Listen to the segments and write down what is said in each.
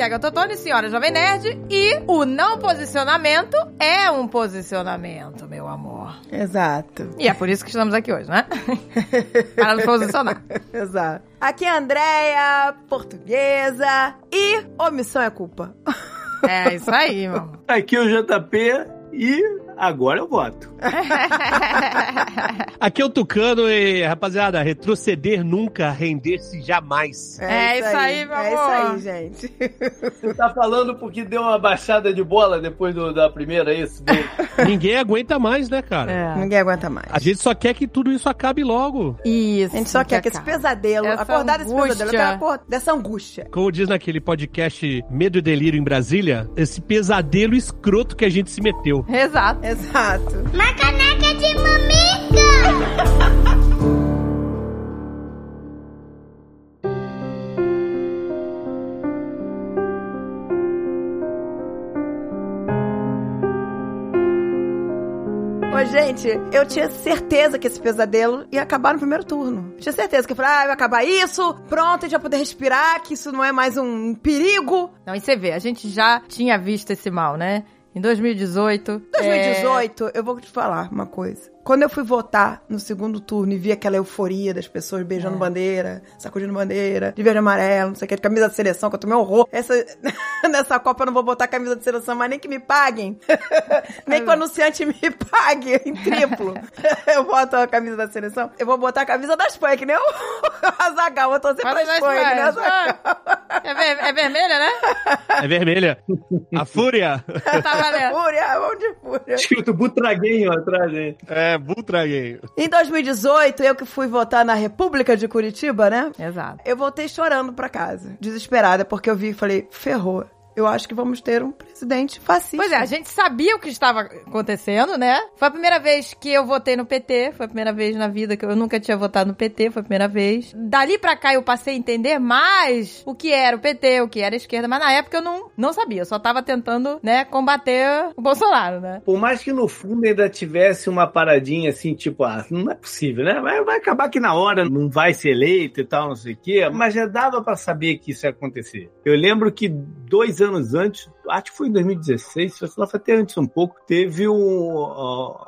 Aqui é a Gatotone, senhora Jovem Nerd. E o não posicionamento é um posicionamento, meu amor. Exato. E é por isso que estamos aqui hoje, né? Para nos posicionar. Exato. Aqui é a Andréia, portuguesa. E omissão é culpa. É isso aí, meu amor. Aqui é o JP e agora eu voto. Aqui é o Tucano e, rapaziada, retroceder nunca, render-se jamais. É isso aí, meu É isso amor. aí, gente. Você tá falando porque deu uma baixada de bola depois do- da primeira, é isso? Ninguém aguenta mais, né, cara? É. Ninguém aguenta mais. A gente só quer que tudo isso acabe logo. Isso. A gente só quer que esse pesadelo, Essa acordar desse pesadelo, eu acordar dessa angústia. Como diz naquele podcast Medo e Delírio em Brasília, esse pesadelo escroto que a gente se meteu. Exato. Exato. Uma caneca de mamica! Gente, eu tinha certeza que esse pesadelo ia acabar no primeiro turno. Tinha certeza que eu falei, ah, vai acabar isso, pronto, a gente vai poder respirar, que isso não é mais um perigo. Não, e você vê, a gente já tinha visto esse mal, né? Em 2018. 2018, eu vou te falar uma coisa. Quando eu fui votar no segundo turno e vi aquela euforia das pessoas beijando É. bandeira, sacudindo bandeira, de verde e amarelo, não sei o que, de camisa de seleção, que eu tomei um horror. Essa, nessa Copa eu não vou botar camisa de seleção, mas nem que me paguem. nem que o anunciante me pague em triplo. eu boto a camisa da seleção. Eu vou botar a camisa da Espanha, que nem o Azagal. Eu vou torcer pra Espanha, que nem É, ver- é vermelha, né? É vermelha. A fúria. Tá valendo. Fúria, vamos de fúria. Escrito Butraguinho atrás, hein? É, Butragueio. Em 2018, eu que fui votar na República de Curitiba, né? Exato. Eu voltei chorando pra casa, desesperada, porque eu vi e falei, ferrou. Eu acho que vamos ter um presidente fascista. Pois é, a gente sabia o que estava acontecendo, né? Foi a primeira vez que eu votei no PT, foi a primeira vez na vida que eu nunca tinha votado no PT, foi a primeira vez. Dali pra cá eu passei a entender mais o que era o PT, o que era a esquerda, mas na época eu não, não sabia, eu só tava tentando, né, combater o Bolsonaro, né? Por mais que no fundo ainda tivesse uma paradinha assim, tipo, ah, não é possível, né? Vai, vai acabar que na hora não vai ser eleito e tal, não sei o quê, mas já dava pra saber que isso ia acontecer. Eu lembro que dois anos antes, acho que foi em 2016, sei lá, foi até antes um pouco, teve um,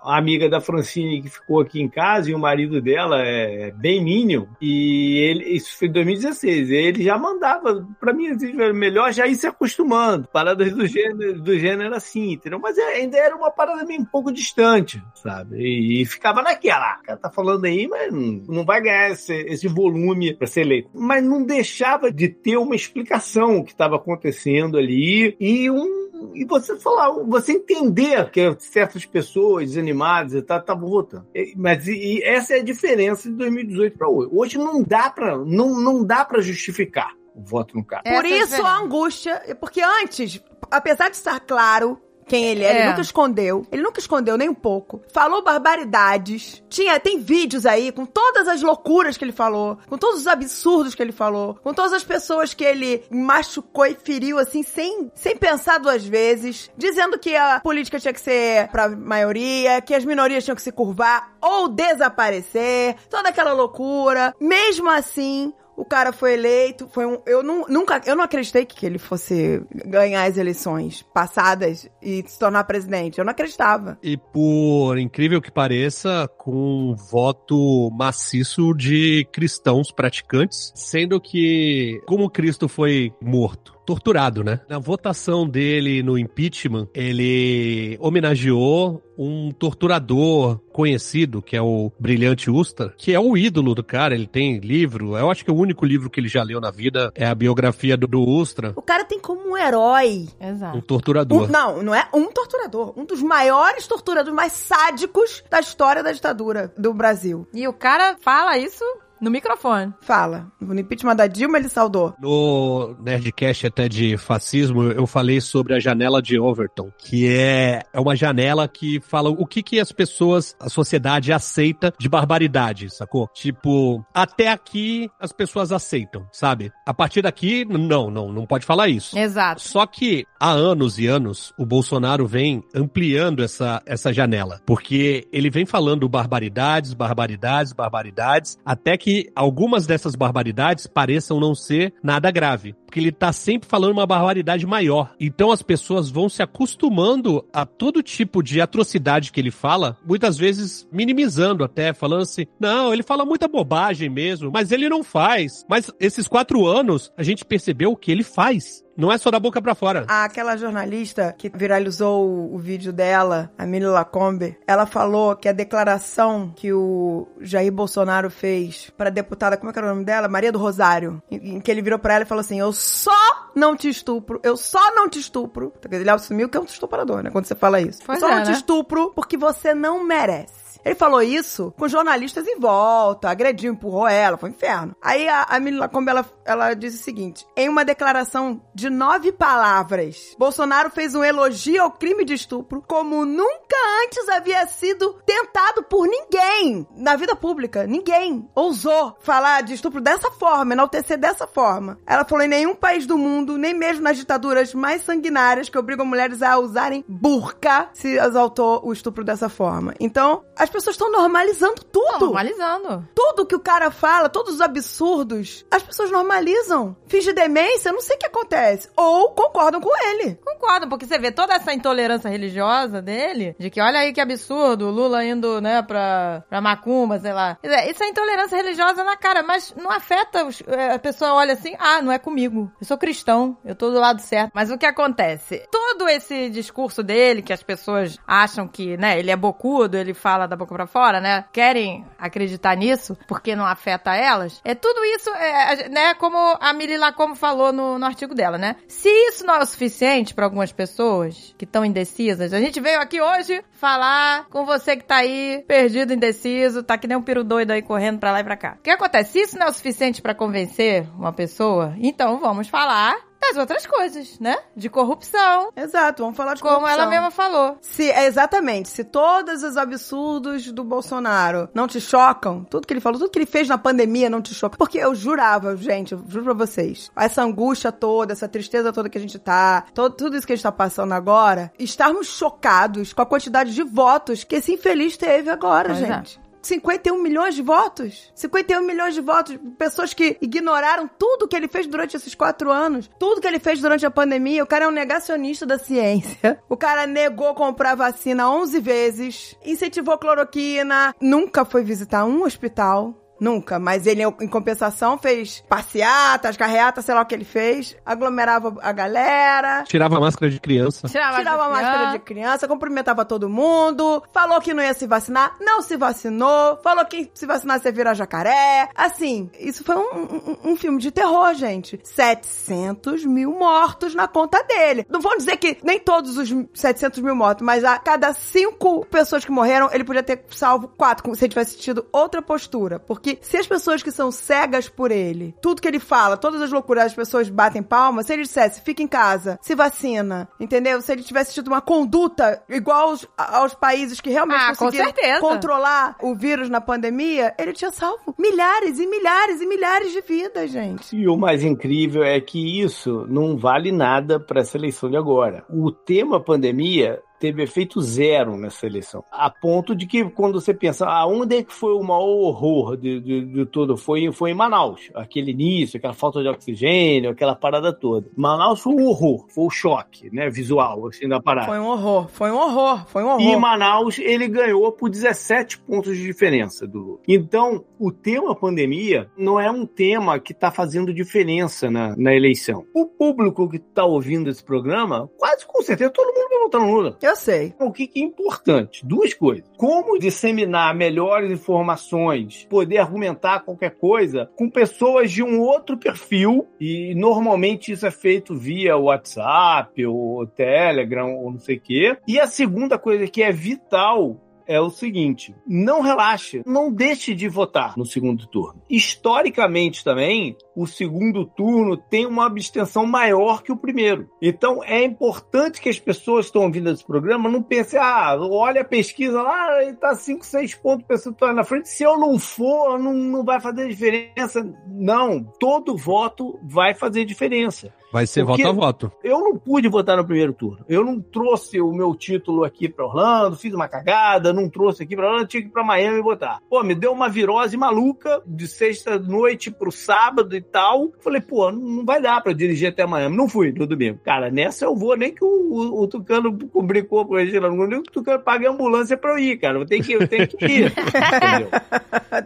a amiga da Francine que ficou aqui em casa e o marido dela é bem mínimo, e ele, isso foi em 2016, e ele já mandava pra mim, assim, melhor já ir se acostumando, paradas do gênero, do gênero assim, entendeu? Mas é- ainda era uma parada meio um pouco distante, sabe? E, e ficava naquela, o cara tá falando aí, mas não, vai ganhar esse, esse volume pra ser eleito. Mas não deixava de ter uma explicação o que estava acontecendo ali e um e você falar, você entender que certas pessoas desanimadas e tal votando. E- Mas e, e essa é a diferença de 2018 para hoje. Hoje não dá para não, não dá para justificar o voto no cara. Por é a isso a angústia, porque antes, apesar de estar claro quem ele era, É. ele nunca escondeu, ele nunca escondeu nem um pouco. Falou barbaridades. Tinha, tem vídeos aí com todas as loucuras que ele falou, com todos os absurdos que ele falou, com todas as pessoas que ele machucou e feriu assim sem, sem pensar duas vezes, dizendo que a política tinha que ser pra maioria, que as minorias tinham que se curvar ou desaparecer, toda aquela loucura. Mesmo assim, o cara foi eleito, foi um. Eu nu- nunca. Eu não acreditei que ele fosse ganhar as eleições passadas e se tornar presidente. Eu não acreditava. E por incrível que pareça, com um voto maciço de cristãos praticantes, sendo que, como Cristo foi morto, torturado, né? Na votação dele no impeachment, ele homenageou um torturador conhecido, que é o Brilhante Ustra, que é o ídolo do cara. Ele tem livro, eu acho que o único livro que ele já leu na vida é a biografia do, do Ustra, O cara tem como um herói. um Exato. torturador. Um- não, não é um torturador. Um dos maiores torturadores mais sádicos da história da ditadura do Brasil. E o cara fala isso no microfone. Fala. No impeachment da Dilma, ele saudou. No Nerdcast até de fascismo, eu falei sobre a janela de Overton, que é, é uma janela que fala o que que as pessoas, a sociedade aceita de barbaridade, sacou? Tipo, até aqui as pessoas aceitam, sabe? A partir daqui, não, não, não pode falar isso. Exato. Só que há anos e anos o Bolsonaro vem ampliando essa, essa janela, porque ele vem falando barbaridades, barbaridades, barbaridades, até que algumas dessas barbaridades pareçam não ser nada grave. Porque ele tá sempre falando uma barbaridade maior. Então as pessoas vão se acostumando a todo tipo de atrocidade que ele fala, muitas vezes minimizando até, falando assim: não, ele fala muita bobagem mesmo, mas ele não faz. Mas esses quatro anos, a gente percebeu o que ele faz. Não é só da boca para fora. Aquela jornalista que viralizou o, vídeo dela, a Mili Lacombe, ela falou que a declaração que o Jair Bolsonaro fez para deputada, como é que era o nome dela? Maria do Rosário, em, em que ele virou para ela e falou assim: "Eu só não te estupro, eu só não te estupro". Ele assumiu que é um estuprador, né, quando você fala isso. Pois eu só é, não te né? estupro porque você não merece. Ele falou isso com jornalistas em volta, agrediu, empurrou ela, foi um inferno. Aí a, a Mili Lacombe, ela, ela disse o seguinte, em uma declaração de nove palavras, Bolsonaro fez um elogio ao crime de estupro como nunca antes havia sido tentado por ninguém na vida pública. Ninguém ousou falar de estupro dessa forma, enaltecer dessa forma. Ela falou, em nenhum país do mundo, nem mesmo nas ditaduras mais sanguinárias que obrigam mulheres a usarem burca, se exaltou o estupro dessa forma. Então, as pessoas estão normalizando tudo. Normalizando. Tudo que o cara fala, todos os absurdos, as pessoas normalizam. Finge demência, eu não sei o que acontece. Ou concordam com ele. Concordo, porque você vê toda essa intolerância religiosa dele, de que olha aí que absurdo, o Lula indo, né, pra, pra macumba, sei lá. Isso é intolerância religiosa na cara, mas não afeta, os, é, a pessoa olha assim, ah, não é comigo, eu sou cristão, eu tô do lado certo. Mas o que acontece? Todo esse discurso dele, que as pessoas acham que, né, ele é bocudo, ele fala da boca pra fora, né, querem acreditar nisso, porque não afeta elas, é tudo isso, é, né, como a Mili Lacombe falou no, no artigo dela, né? Se isso não é o suficiente pra algumas pessoas que estão indecisas, a gente veio aqui hoje falar com você que tá aí perdido, indeciso, tá que nem um piro doido aí correndo pra lá e pra cá. O que acontece? Se isso não é o suficiente pra convencer uma pessoa, então vamos falar das outras coisas, né? De corrupção, Exato, vamos falar de como corrupção. ela mesma falou. Se, é, exatamente, se todos os absurdos do Bolsonaro não te chocam, tudo que ele falou, tudo que ele fez na pandemia não te choca. Porque eu jurava, gente, eu juro pra vocês, essa angústia toda, essa tristeza toda que a gente tá, todo, tudo isso que a gente tá passando agora, estarmos chocados com a quantidade de votos que esse infeliz teve agora, Pois é. Gente. 51 milhões de votos? 51 milhões de votos. Pessoas que ignoraram tudo que ele fez durante esses quatro anos. Tudo que ele fez durante a pandemia. O cara é um negacionista da ciência. O cara negou comprar vacina 11 vezes. Incentivou cloroquina. Nunca foi visitar um hospital. Nunca, mas ele, em compensação, fez passeatas, carreatas, sei lá o que ele fez, aglomerava a galera, Tirava a máscara de criança. Tirava, tirava a máscara de criança, cumprimentava todo mundo, falou que não ia se vacinar, não se vacinou, falou que se vacinar você vira jacaré. Assim, isso foi um, um- um filme de terror, gente. 700 mil mortos na conta dele. Não vão dizer que nem todos os 700 mil mortos, mas a cada cinco pessoas que morreram, ele podia ter salvo quatro, se ele tivesse tido outra postura. Porque se as pessoas que são cegas por ele, tudo que ele fala, todas as loucuras, as pessoas batem palma, se ele dissesse, fica em casa, se vacina, entendeu? Se ele tivesse tido uma conduta igual aos, aos países que realmente Ah, com conseguiram controlar o vírus na pandemia, ele tinha salvo milhares e milhares e milhares de vidas, gente. E o mais incrível é que isso não vale nada para essa eleição de agora. O tema pandemia teve efeito zero nessa eleição. A ponto de que quando você pensa, ah, onde é que foi o maior horror de, de, de tudo? Foi, foi em Manaus. Aquele início, aquela falta de oxigênio, aquela parada toda. Manaus foi um horror, foi o choque, né, visual, assim, da parada. Foi um horror, foi um horror, foi um horror. E em Manaus ele ganhou por 17 pontos de diferença do Lula. Então, o tema pandemia não é um tema que está fazendo diferença na, na eleição. O público que está ouvindo esse programa, quase com certeza todo mundo vai votar no Lula. Eu sei. O que, que é importante? Duas coisas. Como disseminar melhores informações, poder argumentar qualquer coisa com pessoas de um outro perfil, e normalmente isso é feito via WhatsApp, ou Telegram, ou não sei o quê. E a segunda coisa que é vital é o seguinte: não relaxe, não deixe de votar no segundo turno. Historicamente também, o segundo turno tem uma abstenção maior que o primeiro. Então é importante que as pessoas que estão ouvindo esse programa não pensem, ah, olha a pesquisa lá, ele tá 5, 6 pontos percentuais na frente. Se eu não for, não, não vai fazer diferença. Não, todo voto vai fazer diferença. Vai ser Porque- voto a voto. Eu não pude votar no primeiro turno. Eu não trouxe o meu título aqui para Orlando, fiz uma cagada, não trouxe aqui para Orlando, tinha que ir para Miami votar. Pô, me deu uma virose maluca de sexta noite pro sábado tal. Falei, pô, não vai dar pra dirigir até Miami. Não fui no domingo. Cara, nessa eu vou, nem que o, o, o Tucano brincou com a Regina, nem que o Tucano pague a ambulância pra eu ir, cara. Eu tenho que, eu tenho que ir. Entendeu?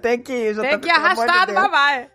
Tem que ir, já Tem tá- que ir de arrastado, vai.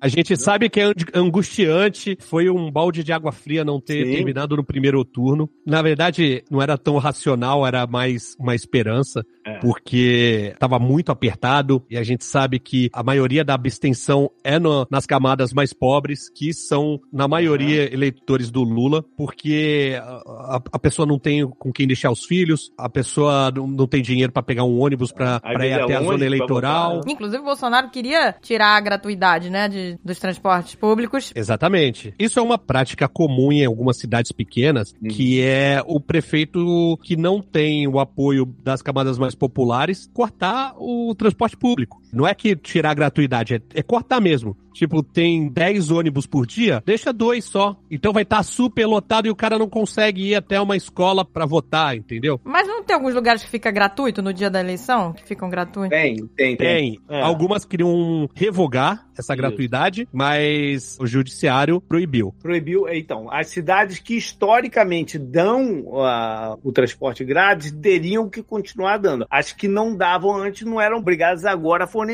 A gente sabe que é angustiante, foi um balde de água fria não ter Sim. terminado no primeiro turno. Na verdade, não era tão racional, era mais uma esperança, É. porque estava muito apertado e a gente sabe que a maioria da abstenção é no- nas camadas mais pobres, que são, na maioria, eleitores do Lula, porque a, a- pessoa não tem com quem deixar os filhos, a pessoa não, não tem dinheiro para pegar um ônibus para ir até a zona eleitoral. Inclusive, o Bolsonaro queria tirar a gratuidade, né, de, dos transportes públicos. Exatamente. Isso é uma prática comum em algumas cidades pequenas, Uhum. que é o prefeito que não tem o apoio das camadas mais populares cortar o transporte público. Não é que tirar a gratuidade, é, é cortar mesmo. Tipo, tem 10 ônibus por dia, deixa dois só. Então vai estar super lotado e o cara não consegue ir até uma escola pra votar, entendeu? Mas não tem alguns lugares que fica gratuito no dia da eleição? Que ficam gratuitos? Tem, tem, tem. Tem. É. Algumas queriam revogar essa Isso. gratuidade, mas o judiciário proibiu. Proibiu. Então, as cidades que historicamente dão ah, o transporte grátis teriam que continuar dando. As que não davam antes não eram obrigadas agora a fornecer,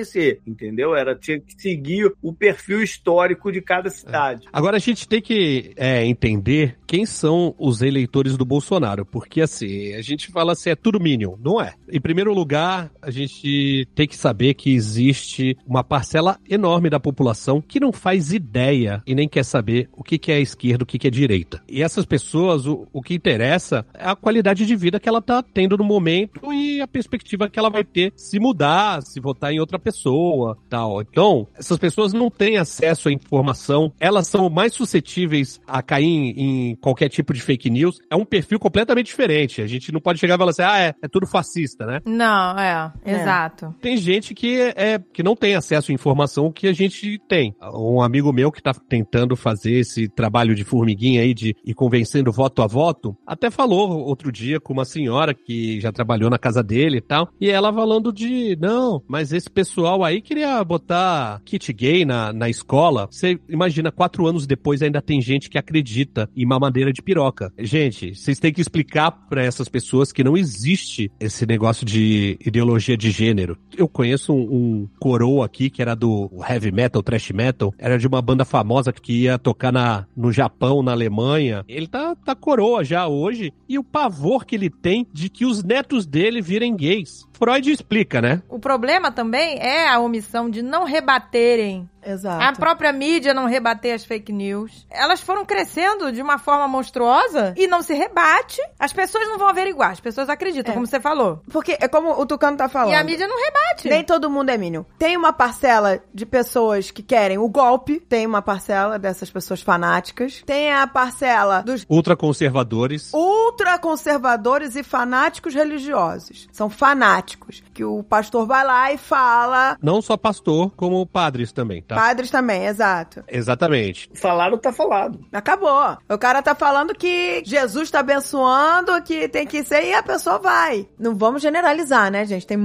entendeu? Era tinha que seguir o perfil histórico de cada cidade. Agora a gente tem que é, entender quem são os eleitores do Bolsonaro, porque assim, a gente fala assim, é tudo Minion, não é? Em primeiro lugar, a gente tem que saber que existe uma parcela enorme da população que não faz ideia e nem quer saber o que, que é esquerda, o que, que é direita. E essas pessoas, o, o que interessa é a qualidade de vida que ela tá tendo no momento e a perspectiva que ela vai ter se mudar, se votar em outra pessoa, tal. Então, essas pessoas não têm acesso à informação, elas são mais suscetíveis a cair em, em qualquer tipo de fake news. É um perfil completamente diferente. A gente não pode chegar e falar assim, ah, é, é tudo fascista, né? Não, é, É. exato. Tem gente que é que não tem acesso à informação que a gente tem. Um amigo meu que tá tentando fazer esse trabalho de formiguinha aí de ir convencendo voto a voto, até falou outro dia com uma senhora que já trabalhou na casa dele e tal, e ela falando de, não, mas esse pessoal aí queria botar kit gay na, na escola. Você imagina, quatro anos depois ainda tem gente que acredita em mamadeira de piroca. Gente, vocês têm que explicar pra essas pessoas que não existe esse negócio de ideologia de gênero. Eu conheço um, um coroa aqui que era do heavy metal, thrash metal, era de uma banda famosa que ia tocar na, no Japão, na Alemanha. Ele tá, tá coroa já hoje e o pavor que ele tem de que os netos dele virem gays. Freud explica, né? O problema também é a omissão de não rebaterem. Exato. A própria mídia não rebater as fake news. Elas foram crescendo de uma forma monstruosa e não se rebate. As pessoas não vão averiguar, as pessoas acreditam, É. como você falou. Porque é como o Tucano tá falando. E a mídia não rebate. Nem todo mundo é mínimo. Tem uma parcela de pessoas que querem o golpe, tem uma parcela dessas pessoas fanáticas, tem a parcela dos Ultraconservadores. ultraconservadores e fanáticos religiosos. São fanáticos, que o pastor vai lá e fala, Não só pastor, como padres também, tá? padres também, exato. Exatamente. Falaram, tá falado. Acabou. O cara tá falando que Jesus tá abençoando, que tem que ser, e a pessoa vai. Não vamos generalizar, né, gente? Tem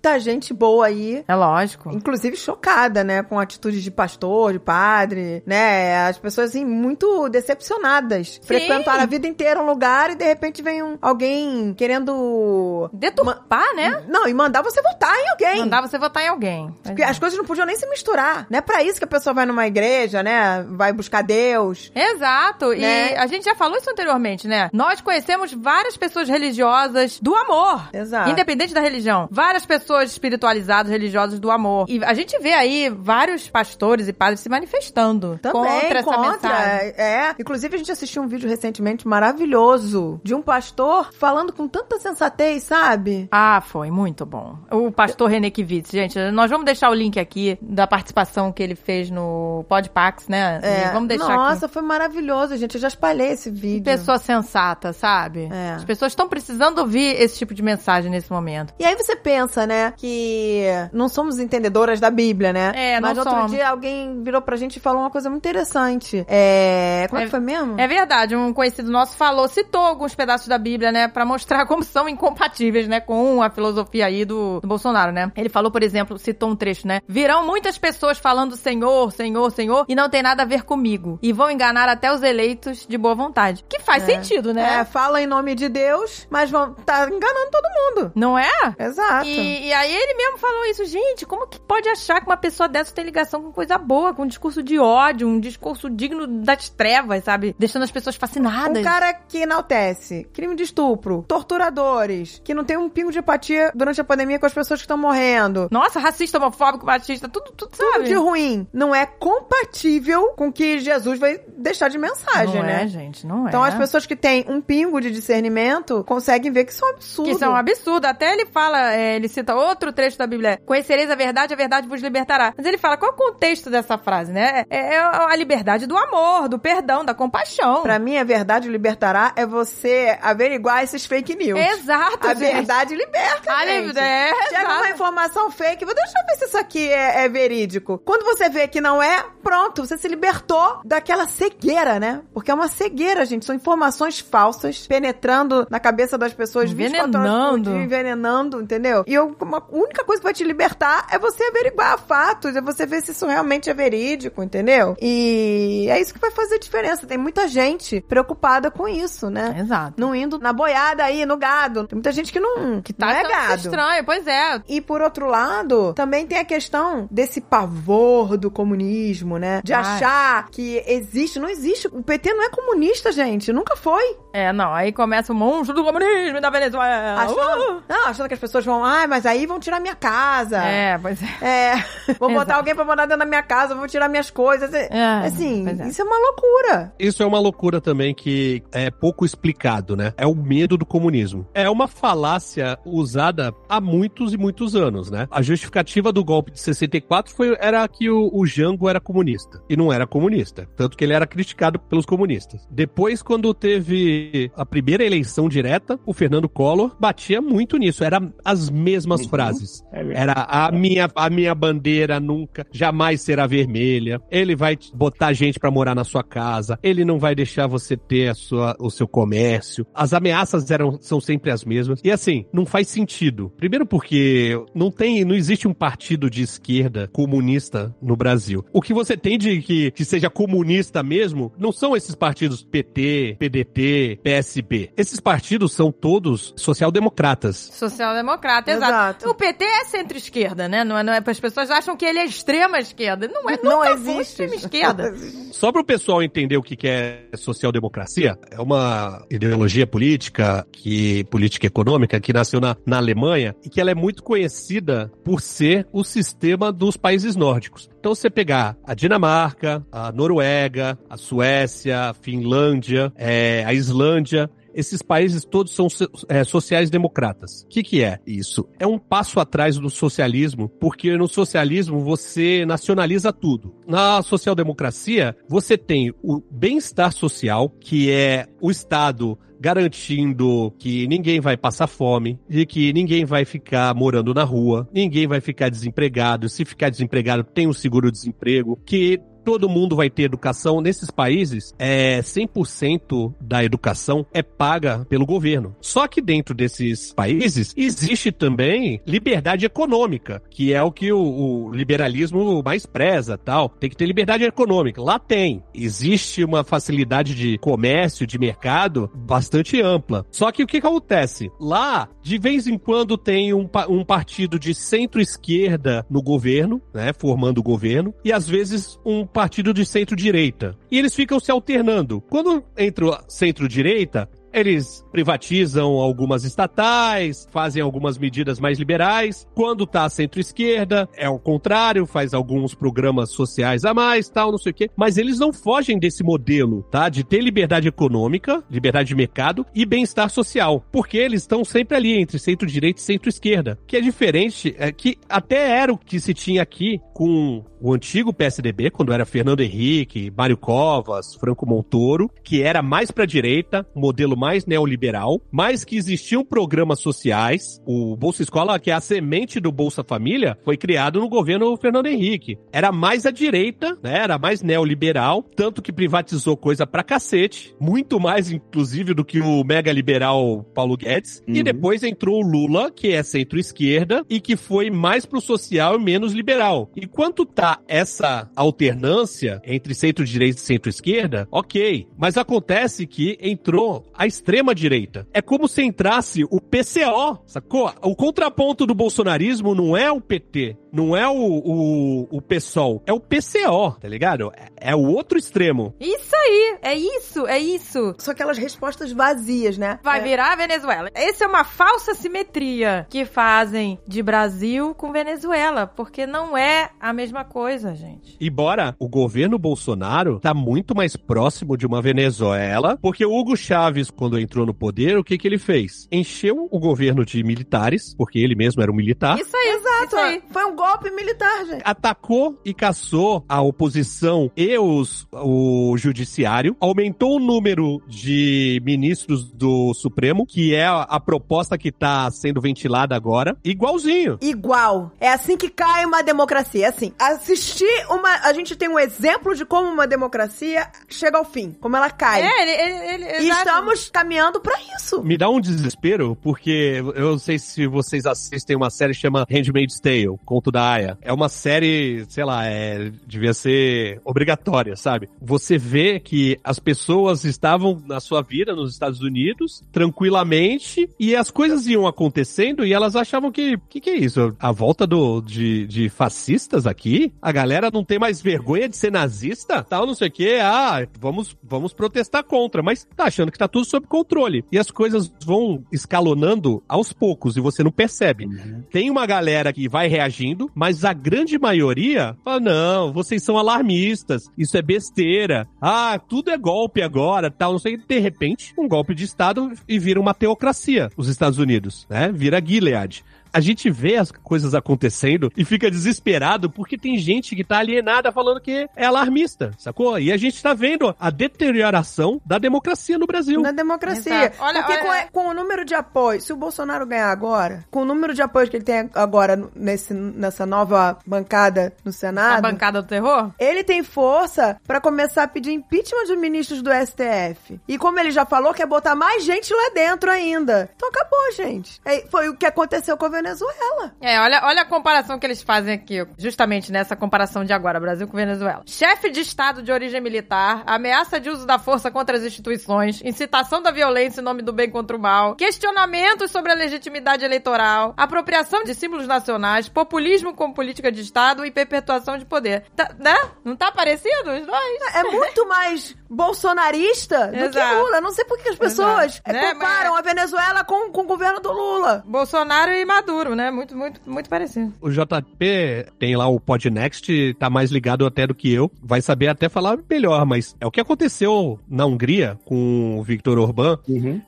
muita gente boa aí É lógico. inclusive chocada, né, com atitudes de pastor, de padre, né, as pessoas assim muito decepcionadas, frequentaram a vida inteira um lugar e de repente vem um, alguém querendo Deturpar, né? não, e mandar você votar em alguém. Mandar você votar em alguém. Porque as coisas não podiam nem se misturar. Não é pra isso que a pessoa vai numa igreja, né? Vai buscar Deus. Exato. Né? E a gente já falou isso anteriormente, né? Nós conhecemos várias pessoas religiosas do amor. Exato. Independente da religião. Várias pessoas espiritualizadas, religiosas do amor. E a gente vê aí vários pastores e padres se manifestando Também, contra essa mensagem. É. Inclusive, a gente assistiu um vídeo recentemente maravilhoso de um pastor falando com tanta sensatez, sabe? Ah, foi muito bom. O pastor René Kivitz, gente, nós vamos deixar o link aqui da participação que ele fez no Podpax, né? É. Vamos deixar Nossa, aqui. foi maravilhoso, gente. Eu já espalhei esse vídeo. Pessoa sensata, sabe? É. As pessoas estão precisando ouvir esse tipo de mensagem nesse momento. E aí você pensa, né? Né? Que não somos entendedoras da Bíblia, né? É, Mas outro somos. dia alguém virou pra gente e falou uma coisa muito interessante. É. Como é, É- que foi mesmo? É verdade, um conhecido nosso falou, citou alguns pedaços da Bíblia, né, Pra mostrar como são incompatíveis, né, com a filosofia aí do, do Bolsonaro, né? Ele falou, por exemplo, citou um trecho, né? Virão muitas pessoas falando Senhor, Senhor, Senhor, e não tem nada a ver comigo. E vão enganar até os eleitos de boa vontade. Que faz sentido, É, né? fala em nome de Deus, mas vão tá enganando todo mundo. Não é? Exato. E, e aí ele mesmo falou isso, gente, como que pode achar que uma pessoa dessa tem ligação com coisa boa, com um discurso de ódio, um discurso digno das trevas, sabe? Deixando as pessoas fascinadas. Um cara que enaltece crime de estupro, torturadores, que não tem um pingo de empatia durante a pandemia com as pessoas que estão morrendo. Nossa, racista, homofóbico, machista, tudo, tudo, Tudo sabe? de ruim não é compatível com o que Jesus vai deixar de mensagem, não né? é, gente, não é. Então as pessoas que têm um pingo de discernimento conseguem ver que isso é um absurdo. Que isso é um absurdo. Até ele fala, é, ele cita outro trecho da Bíblia: Conhecereis a verdade, a verdade vos libertará. Mas ele fala, qual é o contexto dessa frase, né? É, é a liberdade do amor, do perdão, da compaixão. Pra mim, a verdade libertará é você averiguar esses fake news. Exato, A gente. verdade liberta, A gente. li- é, Chega exato. uma informação fake, deixa eu ver se isso aqui é, é verídico. Quando você vê que não é, pronto, você se libertou daquela cegueira, né? Porque é uma cegueira, gente. São informações falsas penetrando na cabeça das pessoas 24 horas por Envenenando. dia, envenenando, entendeu? E eu, uma, a única coisa que vai te libertar é você averiguar fatos, é você ver se isso realmente é verídico, entendeu? E é isso que vai fazer diferença. Tem muita gente preocupada com isso, né? Exato. Não indo na boiada aí, no gado. Tem muita gente que não, que Tá não é gado. estranho, pois é. E por outro lado, também tem a questão desse pavor do comunismo, né? De Ai. achar que existe, não existe. O PT não é comunista, gente, nunca foi. É, não, aí começa o monstro do comunismo da Venezuela. Achando, Uh! não, achando que as pessoas vão, ai, mas aí vão tirar minha casa. É, pois é. É, vou botar Exato. alguém pra morar dentro da minha casa, vou tirar minhas coisas. É, É, assim, é. isso é uma loucura. Isso é uma loucura também que é pouco explicado, né? É o medo do comunismo. É uma falácia usada há muitos e muitos anos, né? A justificativa do golpe de 64 foi, era que o, o Jango era comunista. E não era comunista. Tanto que ele era criticado pelos comunistas. Depois, quando teve a primeira eleição direta, o Fernando Collor batia muito nisso. Era as mesmas. Frases. É. Era a minha, a minha bandeira nunca, jamais será vermelha. Ele vai te- botar gente pra morar na sua casa. Ele não vai deixar você ter a sua, o seu comércio. As ameaças eram, são sempre as mesmas. E assim, não faz sentido. Primeiro porque não tem, não existe um partido de esquerda comunista no Brasil. O que você tem de que, que seja comunista mesmo, não são esses partidos PT, PDT, PSB. Esses partidos são todos social-democratas. Social-democrata, exato. Exato. O PT é centro-esquerda, né? Não é, não é, as pessoas acham que ele é extrema-esquerda. Não é, Não foi existe. extrema-esquerda. Só para o pessoal entender o que que é social-democracia, é uma ideologia política, que política econômica, que nasceu na, na Alemanha e que ela é muito conhecida por ser o sistema dos países nórdicos. Então, você pegar a Dinamarca, a Noruega, a Suécia, a Finlândia, é, a Islândia, esses países todos são é, sociais-democratas. O que, que é isso? É um passo atrás do socialismo, porque no socialismo você nacionaliza tudo. Na social-democracia, você tem o bem-estar social, que é o Estado garantindo que ninguém vai passar fome, de que ninguém vai ficar morando na rua, ninguém vai ficar desempregado. Se ficar desempregado, tem um seguro-desemprego, que todo mundo vai ter educação. Nesses países, é 100% da educação é paga pelo governo. Só que dentro desses países existe também liberdade econômica, que é o que o, o liberalismo mais preza, tal. Tem que ter liberdade econômica. Lá tem. Existe uma facilidade de comércio, de mercado bastante ampla. Só que o que, acontece? Lá, de vez em quando tem um, um partido de centro-esquerda no governo, né, formando o governo, e às vezes um partido de centro-direita. E eles ficam se alternando. Quando entra o centro-direita, eles privatizam algumas estatais, fazem algumas medidas mais liberais. Quando tá centro-esquerda, é o contrário, faz alguns programas sociais a mais, tal, não sei o quê. Mas eles não fogem desse modelo, tá? De ter liberdade econômica, liberdade de mercado e bem-estar social. Porque eles estão sempre ali entre centro-direita e centro-esquerda. Que é diferente, é que até era o que se tinha aqui com o antigo PSDB, quando era Fernando Henrique, Mário Covas, Franco Montoro, que era mais pra direita, modelo mais neoliberal, mas que existiam programas sociais. O Bolsa Escola, que é a semente do Bolsa Família, foi criado no governo Fernando Henrique. Era mais à direita, né? Era mais neoliberal, tanto que privatizou coisa pra cacete, muito mais, inclusive, do que o mega liberal Paulo Guedes. E Uhum. depois entrou o Lula, que é centro-esquerda, e que foi mais pro social e menos liberal. Enquanto tá essa alternância entre centro-direita e centro-esquerda, ok. Mas acontece que entrou a extrema-direita. É como se entrasse o PCO, sacou? O contraponto do bolsonarismo não é o PT, não é o, o, o PSOL, é o PCO, tá ligado? É, é o outro extremo. Isso aí, é isso, é isso. São aquelas respostas vazias, né? Vai É. virar a Venezuela. Essa é uma falsa simetria que fazem de Brasil com Venezuela, porque não é a mesma coisa, gente. Embora o governo Bolsonaro tá muito mais próximo de uma Venezuela, porque o Hugo Chávez, quando entrou no poder, o que que ele fez? Encheu o governo de militares, porque ele mesmo era um militar. Isso aí, Exato, isso aí. Foi um golpe militar, gente. atacou e caçou a oposição e os, o judiciário, aumentou o número de ministros do Supremo, que é a, proposta que tá sendo ventilada agora, igualzinho. Igual. É assim que cai uma democracia. É assim. Assistir uma. A gente tem um exemplo de como uma democracia chega ao fim. Como ela cai. É, ele, ele, ele E exato. estamos caminhando pra isso. Me dá um desespero, porque eu não sei se vocês assistem uma série que chama Handmaid's Tale, Conto da Aya. É uma série, sei lá, é, devia ser obrigatória, sabe? Você vê que as pessoas estavam na sua vida nos Estados Unidos, tranquilamente, e as coisas iam acontecendo e elas achavam que, que que é isso? A volta do, de, de fascistas aqui? A galera não tem mais vergonha de ser nazista? Tal, não sei o que. Ah, vamos, vamos protestar contra, mas tá achando que tá tudo sob controle. E as coisas vão escalonando aos poucos e você não percebe. Tem uma galera que vai reagindo, mas a grande maioria fala: não, vocês são alarmistas, isso é besteira. Ah, tudo é golpe agora, tal, não sei. De repente, um golpe de Estado e vira uma teocracia, os Estados Unidos, né? Vira Gilead. A gente vê as coisas acontecendo e fica desesperado porque tem gente que tá alienada falando que é alarmista, sacou? E a gente tá vendo a deterioração da democracia no Brasil. Na democracia. Exato. Olha, Porque olha- Com, a- com o número de apoio, se o Bolsonaro ganhar agora, com o número de apoios que ele tem agora nesse, nessa nova bancada no A Senado, bancada do terror? ele tem força pra começar a pedir impeachment dos ministros do STF. E como ele já falou, quer botar mais gente lá dentro ainda. Então acabou, gente. É, foi o que aconteceu com a Venezuela. É, olha, olha a comparação que eles fazem aqui, justamente nessa comparação de agora, Brasil com Venezuela. Chefe de Estado de origem militar, ameaça de uso da força contra as instituições, incitação da violência em nome do bem contra o mal, questionamentos sobre a legitimidade eleitoral, apropriação de símbolos nacionais, populismo como política de Estado e perpetuação de poder. Tá, né? Não tá parecido os dois? É muito mais bolsonarista do que Exato. Lula. Não sei por que as pessoas Exato. é, Né, comparam mas- a Venezuela com, com o governo do Lula. Bolsonaro e Maduro, né? Muito, muito, muito parecido. O JP tem lá o Podnext, tá mais ligado até do que eu, vai saber até falar melhor, mas é o que aconteceu na Hungria com o Viktor Orbán, Uhum,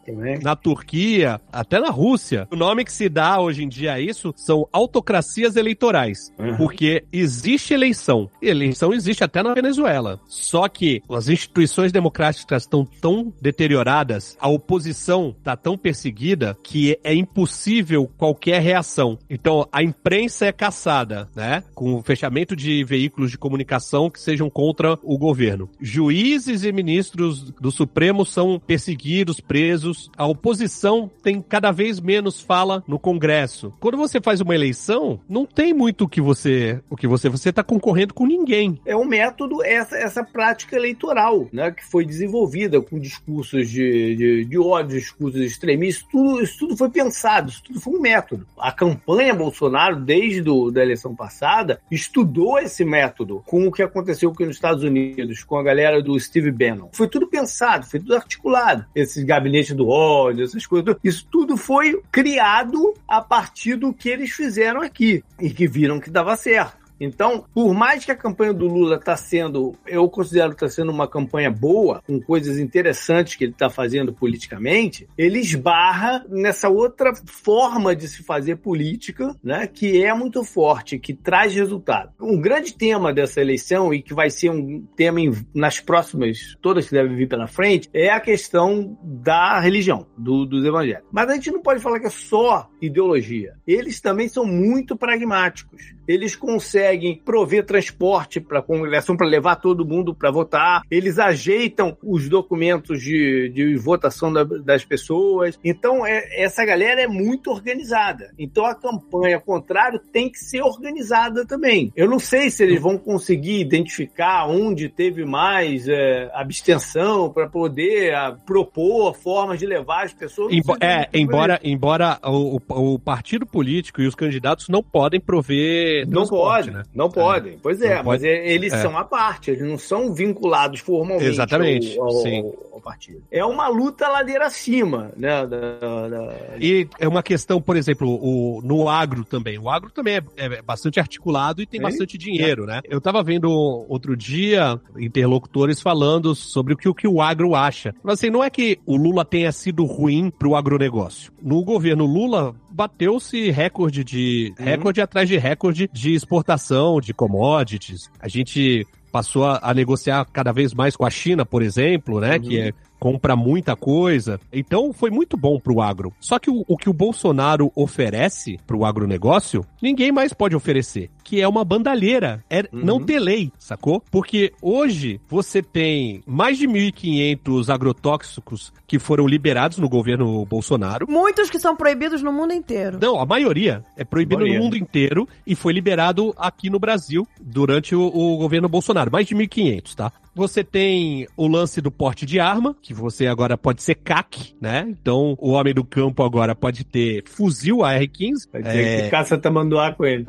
na Turquia, até na Rússia. O nome que se dá hoje em dia a isso são autocracias eleitorais. Uhum. Porque existe eleição. E eleição existe até na Venezuela. Só que as instituições democráticas estão tão deterioradas, a oposição está tão perseguida que é impossível qualquer reação. Então a imprensa é caçada, né? Com o fechamento de veículos de comunicação que sejam contra o governo. Juízes e ministros do Supremo são perseguidos, presos. A oposição tem cada vez menos fala no Congresso. Quando você faz uma eleição, não tem muito o que você, o que você, você tá concorrendo com ninguém. é um método, essa, essa prática eleitoral, né, que foi desenvolvida com discursos de, de, de ódio, discursos extremistas, tudo, isso tudo foi pensado, isso tudo foi um método. A campanha Bolsonaro, desde do, da eleição passada, estudou esse método com o que aconteceu aqui nos Estados Unidos, com a galera do Steve Bannon. Foi tudo pensado, foi tudo articulado. Esses gabinetes do ódio, essas coisas, isso tudo foi criado a partir do que eles fizeram aqui e que viram que dava certo. Então, por mais que a campanha do Lula está sendo, eu considero está sendo uma campanha boa, com coisas interessantes que ele está fazendo politicamente, ele esbarra nessa outra forma de se fazer política, né, que é muito forte, que traz resultado. Um grande tema dessa eleição e que vai ser um tema em, nas próximas, todas que devem vir pela frente, é a questão da religião, do, dos evangélicos. Mas a gente não pode falar que é só ideologia. Eles também são muito pragmáticos. Eles conseguem prover transporte para a congregação para levar todo mundo para votar. Eles ajeitam os documentos de, de votação da, das pessoas. Então, é, essa galera é muito organizada. Então, a campanha, ao contrário, tem que ser organizada também. Eu não sei se eles vão conseguir identificar onde teve mais é, abstenção para poder a, propor formas de levar as pessoas. Embo é, embora, embora o, o partido político e os candidatos não podem prover não pode, né? não podem. É. Pois é, não mas pode. eles é. são a parte, eles não são vinculados formalmente Exatamente, ao, ao, sim. ao partido. É uma luta ladeira acima, né? Da, da... E é uma questão, por exemplo, o, no agro também. O agro também é, é bastante articulado e tem bastante dinheiro, né? Eu tava vendo outro dia interlocutores falando sobre o que, o que o agro acha. Mas assim, não é que o Lula tenha sido ruim pro agronegócio. No governo Lula, bateu-se recorde de uhum. recorde atrás de recorde de exportação de commodities. A gente passou a, a, negociar cada vez mais com a China, por exemplo, né? Uhum. Que é compra muita coisa. Então foi muito bom pro agro. Só que o, o que o Bolsonaro oferece pro agronegócio, ninguém mais pode oferecer. Que é uma bandalheira. É uhum. não ter lei, sacou? Porque hoje você tem mais de 1.500 agrotóxicos que foram liberados no governo Bolsonaro. Muitos que são proibidos no mundo inteiro. Não, a maioria é proibido no mundo inteiro e foi liberado aqui no Brasil durante o, o governo Bolsonaro. Mais de 1.500, tá? Você tem o lance do porte de arma, que você agora pode ser CAC, né? Então, o homem do campo agora pode ter fuzil AR-15. Vai dizer é... que caça tamanduá com ele.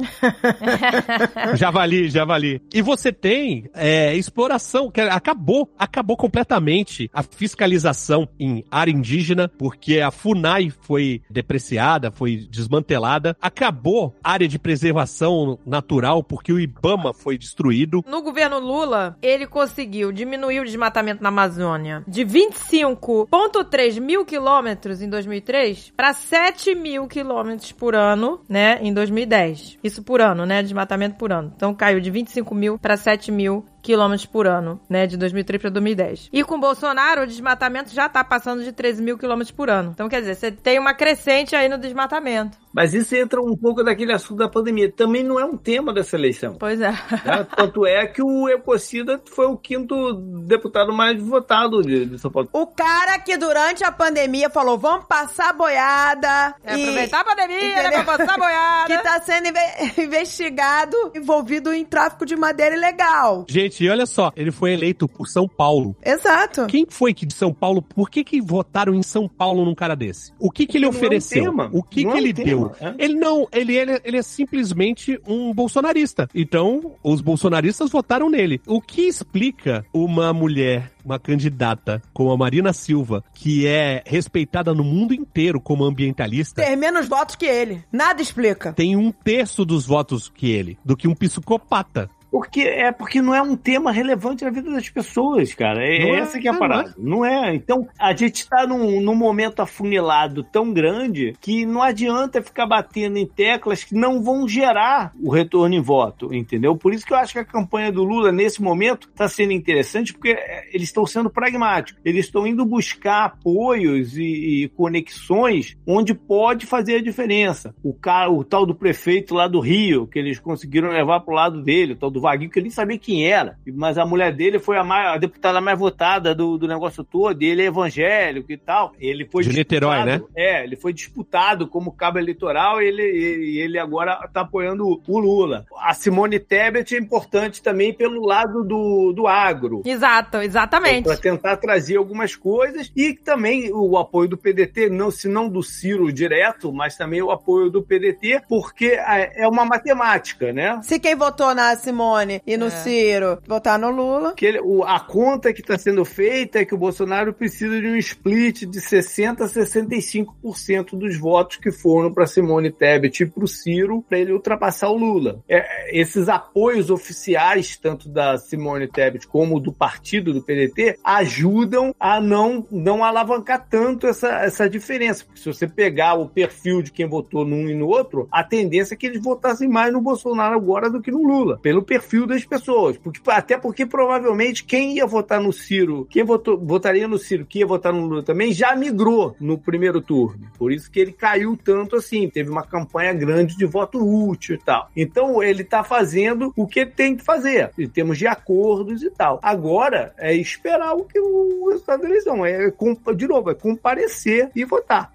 javali, javali. E você tem é, exploração, que acabou, acabou completamente a fiscalização em área indígena, porque a FUNAI foi depreciada, foi desmantelada. Acabou a área de preservação natural, porque o IBAMA foi destruído. No governo Lula, ele conseguiu conseguiu diminuir o desmatamento na Amazônia de 25,3 mil quilômetros em 2003 para 7 mil quilômetros por ano, né, em 2010. Isso por ano, né, desmatamento por ano. Então caiu de 25 mil para 7 mil quilômetros por ano, né, de 2003 para 2010. E com Bolsonaro, o desmatamento já tá passando de 13 mil quilômetros por ano. Então, quer dizer, você tem uma crescente aí no desmatamento. Mas isso entra um pouco daquele assunto da pandemia. Também não é um tema dessa eleição. Pois é. Né? Tanto é que o Ecocida foi o quinto deputado mais votado de, de, São Paulo. O cara que durante a pandemia falou, vamos passar boiada. É, e... Aproveitar a pandemia, né, pra passar boiada. que tá sendo investigado, envolvido em tráfico de madeira ilegal. Gente, gente, olha só, ele foi eleito por São Paulo. Exato. Quem foi que de São Paulo, por que que votaram em São Paulo num cara desse? O que que ele ofereceu? É um o que não que é um ele tema, deu? É? Ele não, ele, ele, ele é simplesmente um bolsonarista. Então, os bolsonaristas votaram nele. O que explica uma mulher uma candidata como a Marina Silva, que é respeitada no mundo inteiro como ambientalista. Ter menos votos que ele. Nada explica. Tem um terço dos votos que ele, do que um psicopata. Porque é porque não é um tema relevante na vida das pessoas, cara. É, é essa que é a parada. Não é. Então, a gente está num, num momento afunilado tão grande que não adianta ficar batendo em teclas que não vão gerar o retorno em voto, entendeu? Por isso que eu acho que a campanha do Lula, nesse momento, está sendo interessante, porque é, eles estão sendo pragmáticos. Eles estão indo buscar apoios e, e, conexões onde pode fazer a diferença. O, cara, o tal do prefeito lá do Rio, que eles conseguiram levar para o lado dele, o tal do Vaguinho, que eu nem sabia quem era. Mas a mulher dele foi a, mais, a deputada mais votada do, do negócio todo, e ele é evangélico e tal. Ele foi De Niterói, né? É, ele foi disputado como cabo eleitoral e ele, ele, ele agora está apoiando o Lula. A Simone Tebet é importante também pelo lado do, do agro. Exato, exatamente. Para tentar trazer algumas coisas e também o apoio do PDT, não, se não do Ciro direto, mas também o apoio do PDT, porque é, é uma matemática, né? Se quem votou na Simone Simone e no É. Ciro, votar no Lula. Que ele- o- a conta que está sendo feita é que o Bolsonaro precisa de um split de 60% a 65% dos votos que foram para Simone Tebet e para o Ciro para ele ultrapassar o Lula. É, esses apoios oficiais, tanto da Simone Tebet como do partido do PDT, ajudam a não, não alavancar tanto essa, essa diferença. Porque se você pegar o perfil de quem votou num e no outro, a tendência é que eles votassem mais no Bolsonaro agora do que no Lula, pelo perfil das pessoas. Porque, até porque provavelmente quem ia votar no Ciro, quem votou, votaria no Ciro, que ia votar no Lula também, já migrou no primeiro turno. Por isso que ele caiu tanto assim. Teve uma campanha grande de voto útil e tal. Então ele está fazendo o que tem que fazer, em termos de acordos e tal. Agora é esperar o que o resultado da eleição. É, com- de novo, é comparecer e votar.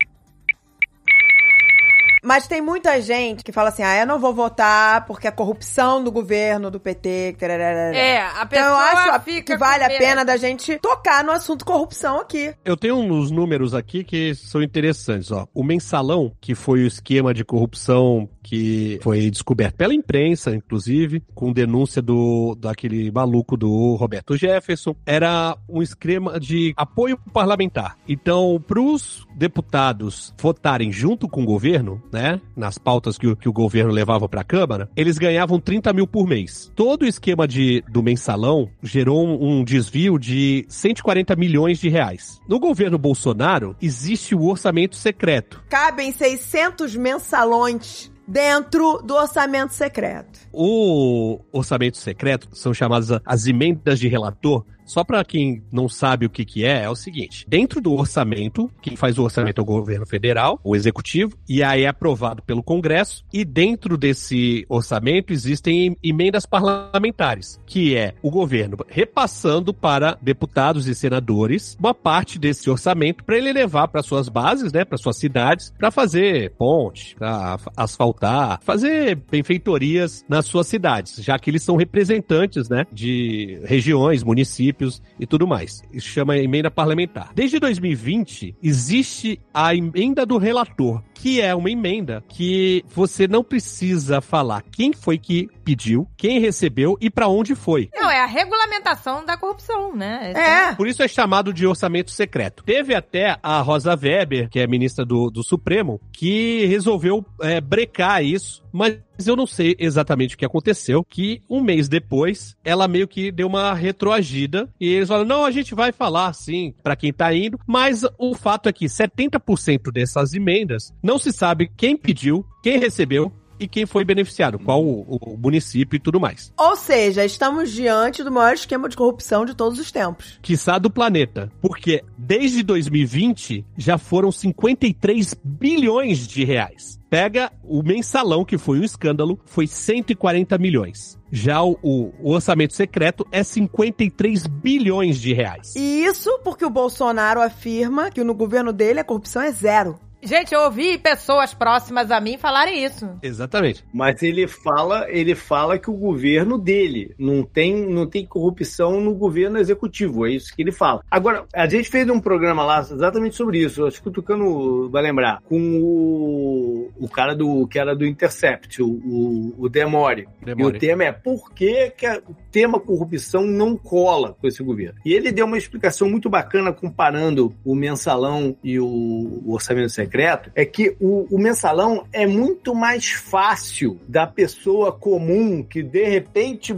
Mas tem muita gente que fala assim: ah, eu não vou votar porque a corrupção do governo, do PT. tararara. É, a Então pessoa eu acho fica que vale com a medo. pena da gente tocar no assunto corrupção aqui. Eu tenho uns números aqui que são interessantes, ó. O mensalão, que foi o esquema de corrupção que foi descoberto pela imprensa, inclusive, com denúncia do daquele maluco do Roberto Jefferson, era um esquema de apoio parlamentar. Então, pros deputados votarem junto com o governo, né, nas pautas que o, que o governo levava para a Câmara, eles ganhavam 30 mil por mês. Todo o esquema de, do mensalão gerou um, um desvio de 140 milhões de reais. No governo Bolsonaro, existe o orçamento secreto. Cabem 600 mensalões dentro do orçamento secreto. O orçamento secreto são chamadas as emendas de relator. Só para quem não sabe o que, que é, é o seguinte: dentro do orçamento, quem faz o orçamento é o governo federal, o executivo, e aí é aprovado pelo Congresso, e dentro desse orçamento existem em- emendas parlamentares, que é o governo repassando para deputados e senadores uma parte desse orçamento para ele levar para suas bases, né, para suas cidades, para fazer ponte, para asfaltar, fazer benfeitorias nas suas cidades, já que eles são representantes, né, de regiões, municípios e tudo mais. Isso chama emenda parlamentar. Desde 2020 existe a emenda do relator, que é uma emenda que você não precisa falar quem foi que pediu, quem recebeu e para onde foi. Não, é a regulamentação da corrupção, né? É. Por isso é chamado de orçamento secreto. Teve até a Rosa Weber, que é ministra do, do Supremo, que resolveu é, brecar isso, mas eu não sei exatamente o que aconteceu, que um mês depois, ela meio que deu uma retroagida, e eles falaram, não, a gente vai falar, sim, pra quem tá indo, mas o fato é que 70% dessas emendas não se sabe quem pediu, quem recebeu, e quem foi beneficiado, qual o, o município e tudo mais. Ou seja, estamos diante do maior esquema de corrupção de todos os tempos. quiçá do planeta. Porque desde 2020 já foram 53 bilhões de reais. Pega o mensalão, que foi um escândalo, foi 140 milhões. Já o, o- orçamento secreto é 53 bilhões de reais. E isso porque o Bolsonaro afirma que no governo dele a corrupção é zero. Gente, eu ouvi pessoas próximas a mim falarem isso. Exatamente. Mas ele fala, ele fala que o governo dele não tem, não tem corrupção no governo executivo, é isso que ele fala. Agora, a gente fez um programa lá exatamente sobre isso, acho que o Tucano vai lembrar, com o, o cara do que era do Intercept, o, o, o Demore. Demore. E o tema é por que, que a- o tema corrupção não cola com esse governo. E ele deu uma explicação muito bacana comparando o mensalão e o, o orçamento secreto, é que o, o mensalão é muito mais fácil da pessoa comum que de repente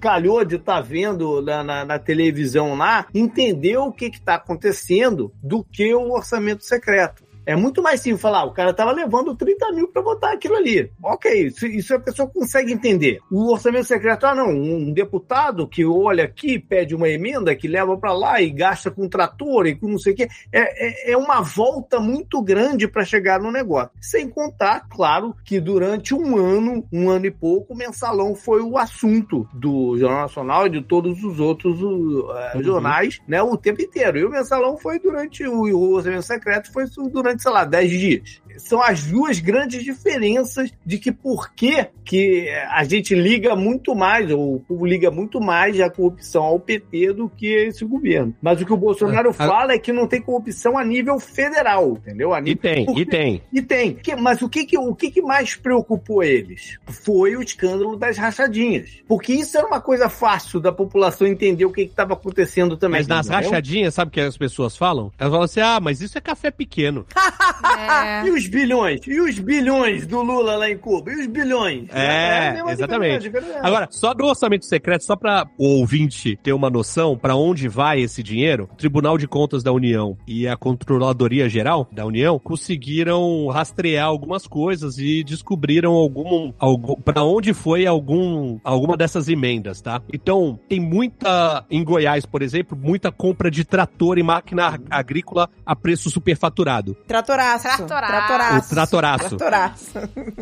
calhou de estar vendo na, na- na televisão lá entender o que está acontecendo do que o orçamento secreto. É muito mais simples falar, "Ah, o cara tava levando 30 mil para votar aquilo ali. Ok, isso, isso a pessoa consegue entender. O orçamento secreto, ah não, um deputado que olha aqui, pede uma emenda, que leva para lá e gasta com trator e com não sei o quê, é, é, é uma volta muito grande para chegar no negócio. Sem contar, claro, que durante um ano, um ano e pouco, o mensalão foi o assunto do Jornal Nacional e de todos os outros uh, eh, jornais, né, o tempo inteiro. E o mensalão foi durante o, o orçamento secreto, foi durante, sei lá, 10 dias. São as duas grandes diferenças de que por que que a gente liga muito mais, ou o povo liga muito mais a corrupção ao PT do que esse governo. Mas o que o Bolsonaro Ah, ah. fala é que não tem corrupção a nível federal, entendeu? A E nível... tem, Por e tem. E tem. Que- mas o que, que, o que, que mais preocupou eles? Foi o escândalo das rachadinhas. Porque isso era uma coisa fácil da população entender o que estava acontecendo também. Mas nas entendeu? rachadinhas, sabe o que as pessoas falam? Elas falam assim: ah, mas isso é café pequeno. É. E os bilhões? E os bilhões do Lula lá em Cuba? E os bilhões? É, a mesma exatamente. Agora, só do orçamento secreto, só para o ouvinte ter uma noção para onde vai esse dinheiro, o Tribunal de Contas da União e a Controladoria Geral da União conseguiram rastrear algumas coisas e descobriram algum, algum para onde foi algum alguma dessas emendas, tá? Então, tem muita em Goiás, por exemplo, muita compra de trator e máquina agrícola a preço superfaturado. Tratoraço. Tratoraço. O tratoraço. Tratoraço.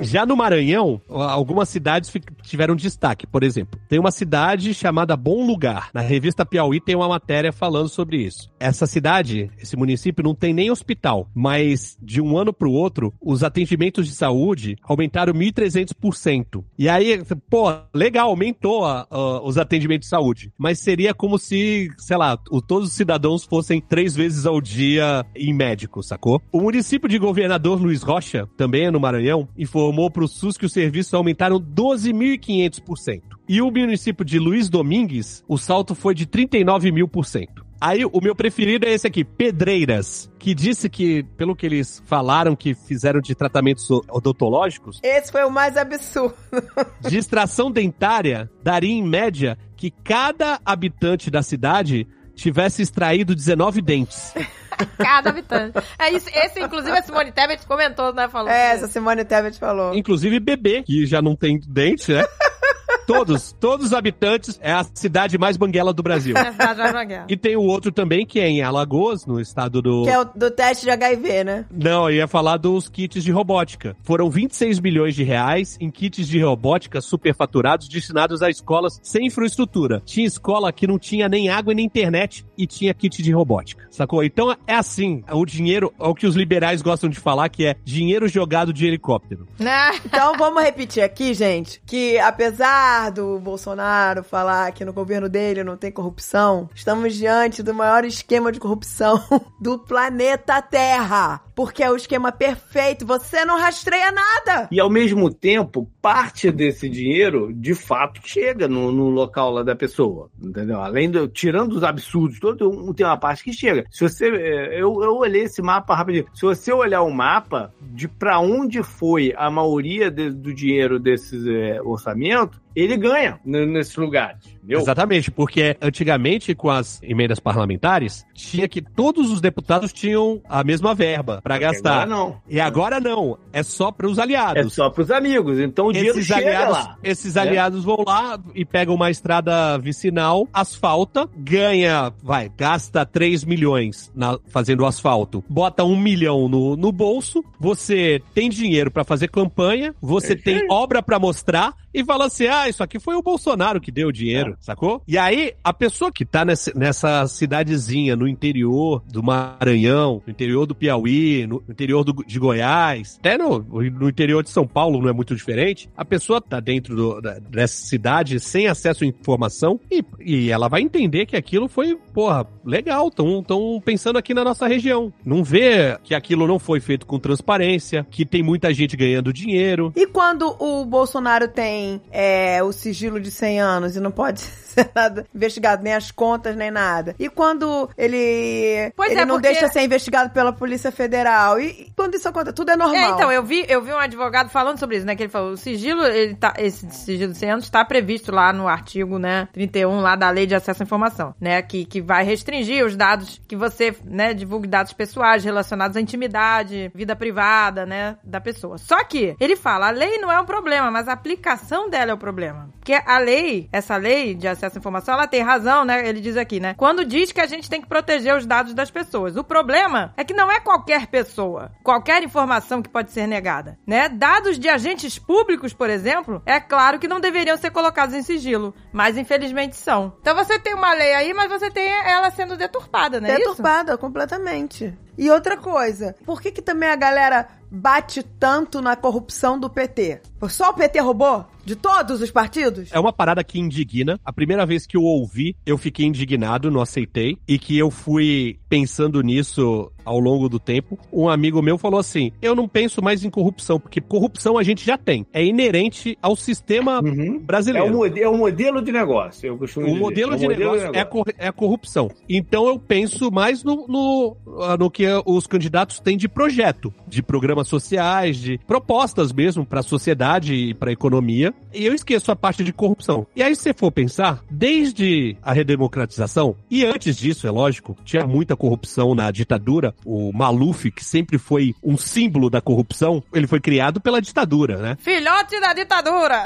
Já no Maranhão, algumas cidades tiveram destaque. Por exemplo, tem uma cidade chamada Bom Lugar. Na revista Piauí tem uma matéria falando sobre isso. Essa cidade, esse município, não tem nem hospital, mas de um ano para o outro, os atendimentos de saúde aumentaram 1.300%. E aí, pô, legal, aumentou a- a- os atendimentos de saúde. Mas seria como se, sei lá, o- todos os cidadãos fossem três vezes ao dia em médico, sacou? O município de governador Luiz Rocha, também é no Maranhão, informou para o SUS que os serviços aumentaram 12.500%. E o município de Luiz Domingues, o salto foi de 39 mil por cento. Aí o meu preferido é esse aqui, Pedreiras, que disse que, pelo que eles falaram que fizeram de tratamentos odontológicos, Esse foi o mais absurdo. de extração dentária daria em média que cada habitante da cidade tivesse extraído 19 dentes. Cada habitante. É isso, esse, inclusive, a Simone Tebet comentou, né? Falou. É, essa Simone Tebet falou. Inclusive bebê, que já não tem dente, né? Todos, todos os habitantes, é a cidade mais banguela do Brasil. É a cidade mais banguela. E tem o outro também, que é em Alagoas, no estado do... Que é o do teste de HIV, né? Não, eu ia falar dos kits de robótica. Foram 26 milhões de reais em kits de robótica superfaturados destinados a escolas sem infraestrutura. Tinha escola que não tinha nem água e nem internet e tinha kit de robótica, sacou? Então é assim, o dinheiro, é o que os liberais gostam de falar, que é dinheiro jogado de helicóptero. Né? Então vamos repetir aqui, gente, que apesar do Bolsonaro falar que no governo dele não tem corrupção, estamos diante do maior esquema de corrupção do planeta Terra. Porque é o esquema perfeito, você não rastreia nada. E ao mesmo tempo, parte desse dinheiro, de fato, chega no, no local lá da pessoa. Entendeu? Além do. Tirando os absurdos, todo tem uma parte que chega. Se você. é, Eu, eu olhei esse mapa rapidinho. Se você olhar o mapa de pra onde foi a maioria de- do dinheiro desses é, orçamentos, ele ganha nesses lugares. Entendeu? Exatamente, porque antigamente com as emendas parlamentares, tinha que todos os deputados tinham a mesma verba para gastar. Agora não. E agora não, é só para os É aliados. só pros amigos. Então o dinheiro Esses chega aliados, lá. esses É. aliados vão lá e pegam uma estrada vicinal, asfalta, ganha, vai, gasta 3 milhões na- fazendo asfalto, bota um milhão no, no bolso, você tem dinheiro pra fazer campanha, você É tem obra pra mostrar e fala assim: ah, isso aqui foi o Bolsonaro que deu o dinheiro, sacou? E aí, a pessoa que tá nessa, nessa cidadezinha no interior do Maranhão, no interior do Piauí, no interior do- de Goiás, até no, no interior de São Paulo não é muito diferente, a pessoa tá dentro do- da- dessa cidade sem acesso à informação e, e ela vai entender que aquilo foi, porra, legal, tão, tão pensando aqui na nossa região. Não vê que aquilo não foi feito com transparência, que tem muita gente ganhando dinheiro. E quando o Bolsonaro tem é, o sigilo de 100 anos e não pode ser nada investigado, nem as contas, nem nada? E quando ele, Pois ele é, não porque- deixa ser investigado pela Polícia Federal? E, e quando isso acontece? Tudo é normal. É, então, eu vi, eu vi um advogado falando sobre isso, né? Que ele falou, o sigilo, ele tá, esse sigilo de 100 anos está previsto lá no artigo, né, 31 lá da Lei de Acesso à Informação, né? Que, que vai restringir os dados que você, né, divulgue dados pessoais relacionados à intimidade, vida privada, né, da pessoa. Só que, ele fala, a lei não é um problema, mas a aplicação dela é o problema. Porque a lei, essa lei de acesso à informação, ela tem razão, né? Ele diz aqui, né? Quando diz que a gente tem que proteger os dados das pessoas. O problema é que não é qualquer pessoa, qualquer informação que pode ser negada, né? Dados de agentes públicos, por exemplo, é claro que não deveriam ser colocados em sigilo, mas infelizmente são. Então você tem uma lei aí, mas você tem ela sendo deturpada, né? Deturpada completamente. E outra coisa, por que que também a galera bate tanto na corrupção do PT? Só o PT roubou? De todos os partidos? É uma parada que indigna. A primeira vez que eu ouvi, eu fiquei indignado, não aceitei. E que eu fui pensando nisso ao longo do tempo. Um amigo meu falou assim: Eu não penso mais em corrupção, porque corrupção a gente já tem. É inerente ao sistema Uhum. brasileiro. É o, é o modelo de negócio, eu costumo O dizer. modelo É o de modelo negócio é a, cor- é a corrupção. Então eu penso mais no, no, no que os candidatos têm de projeto, de programas sociais, de propostas mesmo para a sociedade e para a economia. E eu esqueço a parte de corrupção. E aí, se você for pensar, desde a redemocratização, e antes disso, é lógico, tinha muita corrupção na ditadura. O Maluf, que sempre foi um símbolo da corrupção, ele foi criado pela ditadura, né? Filhote da ditadura!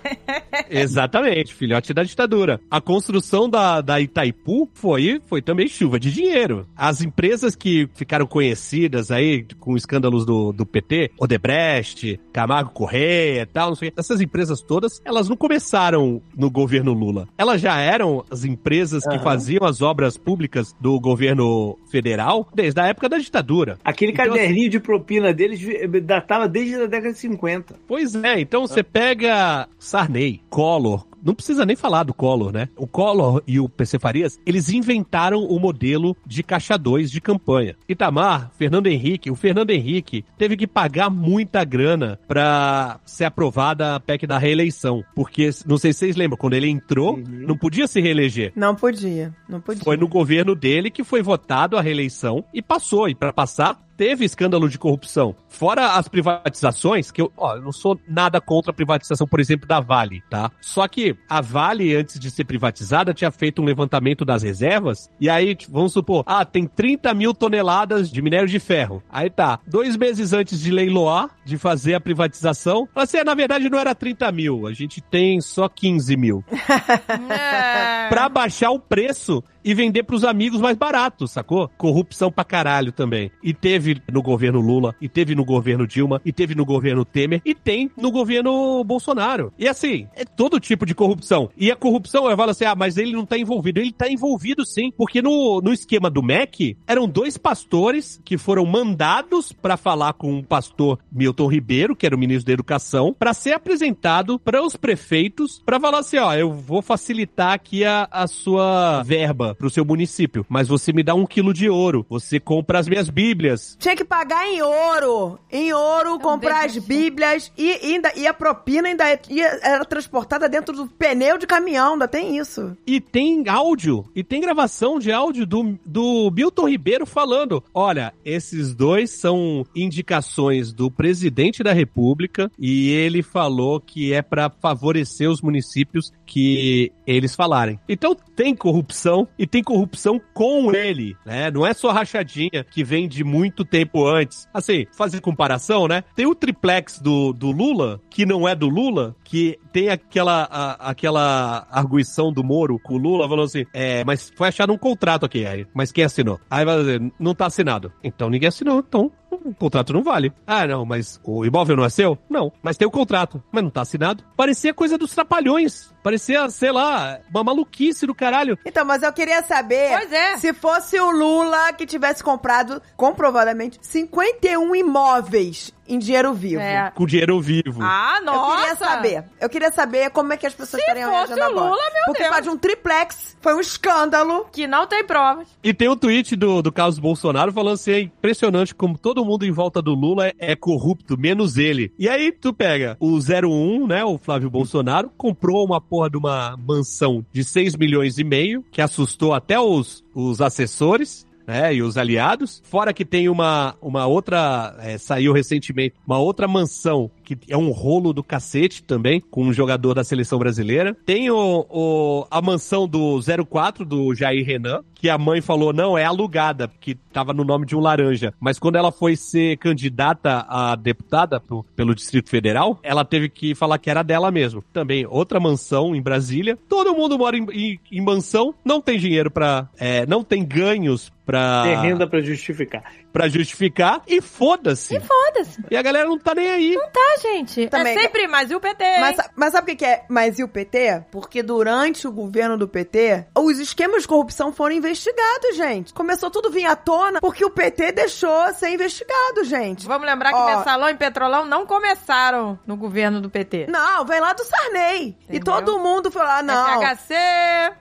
Exatamente, filhote da ditadura. A construção da, da Itaipu foi, foi também chuva de dinheiro. As empresas que ficaram conhecidas aí com escândalos do, do PT, Odebrecht, Camargo Correia e tal, não sei, essas empresas todas, elas não começaram no governo Lula. Elas já eram as empresas que Aham. faziam as obras públicas do governo federal desde a época da ditadura. Aquele Então, caderninho de propina deles datava desde a década de 50. Pois é, então você pega Sarney, Collor, não precisa nem falar do Collor, né? O Collor e o PC Farias, eles inventaram o modelo de caixa 2 de campanha. Itamar, Fernando Henrique, o Fernando Henrique teve que pagar muita grana pra ser aprovada a PEC da reeleição. Porque, não sei se vocês lembram, quando ele entrou, Uhum. não podia se reeleger. Não podia, não podia. Foi no governo dele que foi votado a reeleição e passou. E para passar, teve escândalo de corrupção. Fora as privatizações, que eu, ó, eu não sou nada contra a privatização, por exemplo, da Vale, tá? Só que a Vale, antes de ser privatizada, tinha feito um levantamento das reservas. E aí, vamos supor, ah, tem 30 mil toneladas de minério de ferro. Aí tá, dois meses antes de leiloar, de fazer a privatização, fala assim, "É, na verdade não era 30 mil, a gente tem só 15 mil pra baixar o preço e vender pros amigos mais baratos, sacou? Corrupção pra caralho também. E teve no governo Lula, e teve no governo Dilma, e teve no governo Temer, e tem no governo Bolsonaro. E assim, é todo tipo de corrupção. E a corrupção, eu falo assim, ah, mas ele não tá envolvido. Ele tá envolvido sim, porque no, no esquema do MEC, eram dois pastores que foram mandados pra falar com o pastor Milton Ribeiro, que era o ministro da Educação, pra ser apresentado para os prefeitos, pra falar assim, ó, eu vou facilitar aqui a, a sua verba pro seu município, mas você me dá um quilo de ouro, você compra as minhas bíblias. Tinha que pagar em ouro. Em ouro, comprar as assim. bíblias e, ainda, e a propina ainda ia- era transportada dentro do pneu de caminhão, ainda tem isso. E tem áudio, e tem gravação de áudio do, do Milton Ribeiro falando: olha, esses dois são indicações do presidente da República e ele falou que é pra favorecer os municípios que eles falarem. Então tem corrupção e tem corrupção com ele, né? Não é só rachadinha que vem de muito tempo antes. Assim, fazer comparação, né? Tem o triplex do, do Lula, que não é do Lula, que tem aquela, a- aquela arguição do Moro com o Lula, falando assim, é, mas foi achado um contrato aqui, aí, mas quem assinou? Aí vai dizer, não tá assinado. Então ninguém assinou, então o contrato não vale. Ah, não, mas o imóvel não é seu? Não, mas tem o contrato, mas não tá assinado. Parecia coisa dos trapalhões. Parecia, sei lá, uma maluquice do caralho. Então, mas eu queria saber Pois é. se fosse o Lula que tivesse comprado, comprovadamente, 51 imóveis em dinheiro vivo. É. Com dinheiro vivo. Ah, Eu nossa! queria saber. Eu queria saber como é que as pessoas Se estariam fosse reagindo o agora. Lula, meu Porque Deus. faz um triplex, foi um escândalo. Que não tem provas. E tem o tweet do, do Carlos Bolsonaro falando assim: é impressionante como todo mundo em volta do Lula é, é corrupto, menos ele. E aí tu pega o 01, né? O Flávio Bolsonaro, comprou uma porra de uma mansão de 6 milhões e meio, que assustou até os, os assessores. Né, e os aliados. Fora que tem uma, uma outra, é, saiu recentemente, uma outra mansão que é um rolo do cacete também, com um jogador da seleção brasileira. Tem o, o- a mansão do 04, do Jair Renan, que a mãe falou, não, é alugada, porque tava no nome de um laranja. Mas quando ela foi ser candidata a deputada pro- pelo Distrito Federal, ela teve que falar que era dela mesmo. Também, outra mansão em Brasília. Todo mundo mora em, em- em mansão, não tem dinheiro pra... é, não tem ganhos pra, Tem renda pra justificar. Pra justificar e foda-se. Foda-se. E a galera não tá nem aí. Tá, gente. Também. É sempre mais e o PT. Mas, mas sabe o que é mais e o PT? Porque durante o governo do PT, os esquemas de corrupção foram investigado, gente. Começou tudo vir à tona porque o PT deixou ser investigado, gente. Vamos lembrar que Ó. Mensalão e Petrolão não começaram no governo do PT. Não, vem lá do Sarney. E Entendeu? todo mundo falou, ah, não. FHC,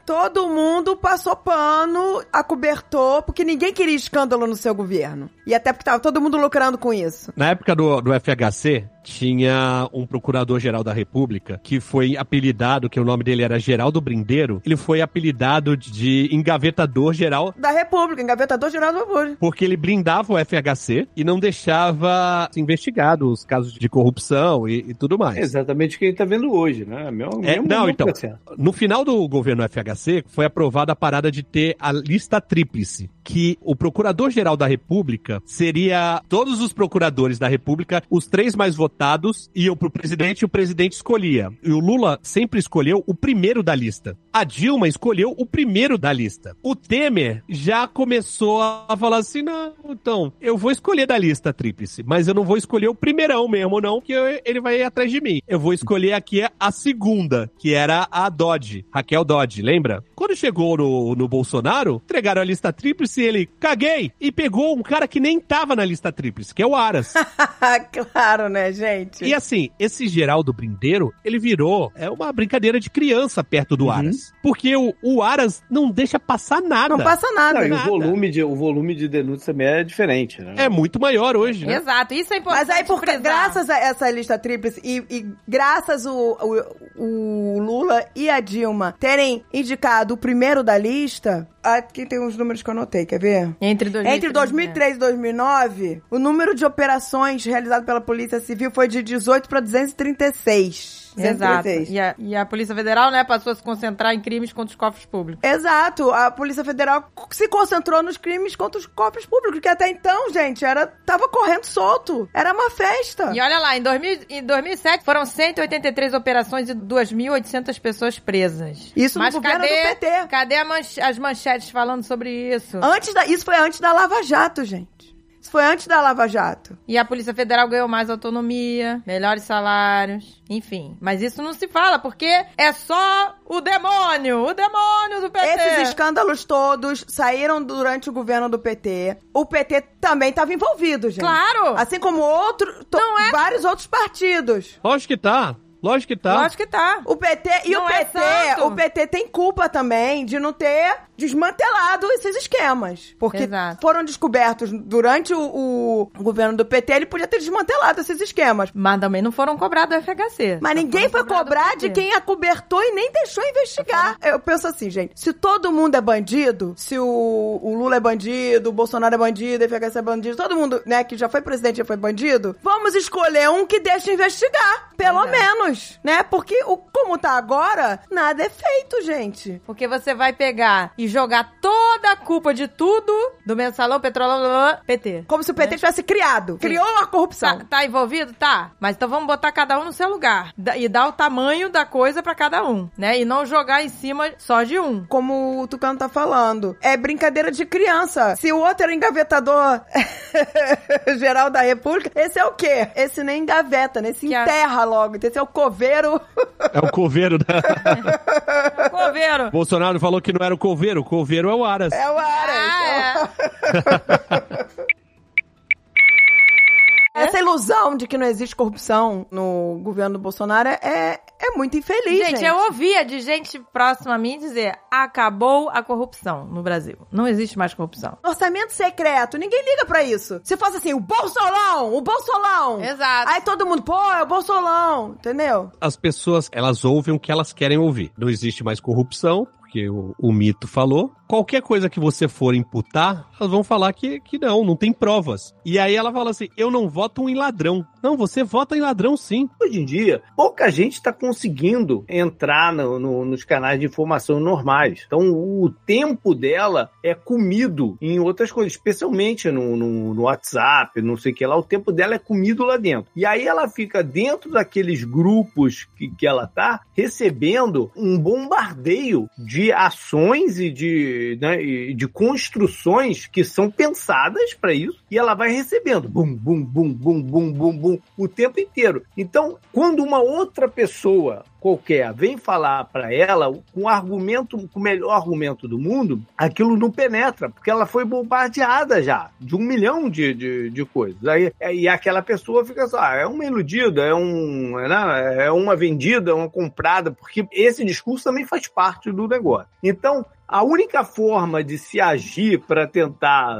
Todo mundo passou pano, acobertou, porque ninguém queria escândalo no seu governo. E até porque tava todo mundo lucrando com isso. Na época do, do FHC, tinha um procurador-geral da República que foi apelidado, que o nome dele era Geraldo Brindeiro, ele foi apelidado de engavetador-geral Da República, engavetador geral do República. porque ele blindava o FHC e não deixava investigado os casos de corrupção e, e tudo mais. É exatamente o que a gente tá vendo hoje, né? Meu, É, mesmo- não, então, processo. no final do governo FHC, foi aprovada a parada de ter a lista tríplice, que o procurador-geral da República seria todos os procuradores da República, os três mais votados iam pro presidente e o presidente escolhia. E o Lula sempre escolheu o primeiro da lista. A Dilma escolheu o primeiro da lista. O Temer já começou a falar assim, não, então, eu vou escolher da lista tríplice, mas eu não vou escolher o primeirão mesmo, não, que ele vai atrás de mim. Eu vou escolher aqui a segunda, que era a Dodge, Raquel Dodge, lembra? Quando chegou no, no Bolsonaro, entregaram a lista tríplice e ele, caguei, e pegou um cara que nem tava na lista tríplice, que é o Aras. claro, né, gente? E assim, esse Geraldo Brindeiro, ele virou é uma brincadeira de criança perto do Aras. Porque o, o Aras não deixa passar nada. Não passa nada. Não, e o nada. volume, de, o volume de denúncia também é diferente, né? É muito maior hoje, né? exato, isso é importante Mas aí, por, graças a essa lista tríplice e, e graças o, o, o Lula e a Dilma terem indicado o primeiro da lista, aqui tem os números que eu anotei, quer ver? Entre 2003, Entre 2003 e 2009, o número de operações realizadas pela Polícia Civil foi de 18 para 236. Exato. 236. E a, e a Polícia Federal, né, passou a se concentrar em crimes contra os cofres públicos. Exato, a Polícia Federal se concentrou nos crimes contra os cofres públicos, que até então, gente, era tava correndo solto. Era uma festa. E olha lá, em, 2000, em 2007 foram 183 operações e 2.800 pessoas presas. Isso no Mas governo cadê, do PT. Cadê a manche- as manchetes falando sobre isso? Antes da, isso foi antes da Lava Jato, gente. Isso foi antes da Lava Jato. E a Polícia Federal ganhou mais autonomia, melhores salários, enfim. Mas isso não se fala, porque é só o demônio, o demônio do PT. Esses escândalos todos saíram durante o governo do PT. O PT também estava envolvido, gente. Claro! Assim como outro, é? vários outros partidos. Lógico que tá. Lógico que tá. Lógico que tá. O PT e Não o é PT, santo. o PT tem culpa também de não ter desmantelado esses esquemas. Porque Exato. foram descobertos durante o, o governo do PT, ele podia ter desmantelado esses esquemas. Mas também não foram cobrados do FHC. Mas ninguém foi cobrar de quem acobertou e nem deixou investigar. Eu penso assim, gente, se todo mundo é bandido, se o, o Lula é bandido, o Bolsonaro é bandido, o FHC é bandido, todo mundo, né, que já foi presidente já foi bandido, vamos escolher um que deixe investigar, pelo menos, né? Porque o, como tá agora, nada é feito, gente. Porque você vai pegar e jogar toda a culpa de tudo do mensalão, petrolão, blá, blá, PT. Como se o PT tivesse criado, criou a corrupção. Tá, tá envolvido? Tá. Mas então vamos botar cada um no seu lugar. E dar o tamanho da coisa pra cada um, né? E não jogar em cima só de um. Como o Tucano tá falando. É brincadeira de criança. Se o outro era engavetador geral da República, esse é o quê? Esse nem engaveta, né? Esse Que a- enterra logo. Esse é o coveiro. É o coveiro da. Coveiro. Bolsonaro falou que não era o coveiro, o coveiro é o Aras. É o Aras. Ah, Essa ilusão de que não existe corrupção no governo do Bolsonaro é, é muito infeliz, Gente, gente. eu ouvia de gente próxima a mim dizer: acabou a corrupção no Brasil. Não existe mais corrupção. Orçamento secreto, ninguém liga pra isso. Se fosse assim, o Bolsolão, o Bolsolão. Exato. Aí todo mundo, pô, é o Bolsolão, entendeu? As pessoas, elas ouvem o que elas querem ouvir. Não existe mais corrupção, porque o, o mito falou. Qualquer coisa que você for imputar, elas vão falar que, que não, não tem provas. E aí ela fala assim: eu não voto em ladrão. Não, você vota em ladrão sim. Hoje em dia, pouca gente está conseguindo entrar no- no- nos canais de informação normais. Então, o tempo dela é comido em outras coisas, especialmente no, no- no WhatsApp, não sei o que lá. O tempo dela é comido lá dentro. E aí ela fica dentro daqueles grupos que, que ela tá recebendo um bombardeio de ações e de, né, de construções que são pensadas para isso. E ela vai recebendo bum, bum, bum, bum, bum, bum, bum, o tempo inteiro. Então, quando uma outra pessoa qualquer vem falar para ela com argumento, com o melhor argumento do mundo, aquilo não penetra, porque ela foi bombardeada já de um milhão de, de, de coisas. Aí, e aquela pessoa fica só, ah, é uma iludida, é, um, né, é uma vendida, é uma comprada, porque esse discurso também faz parte do negócio. Então, a única forma de se agir para tentar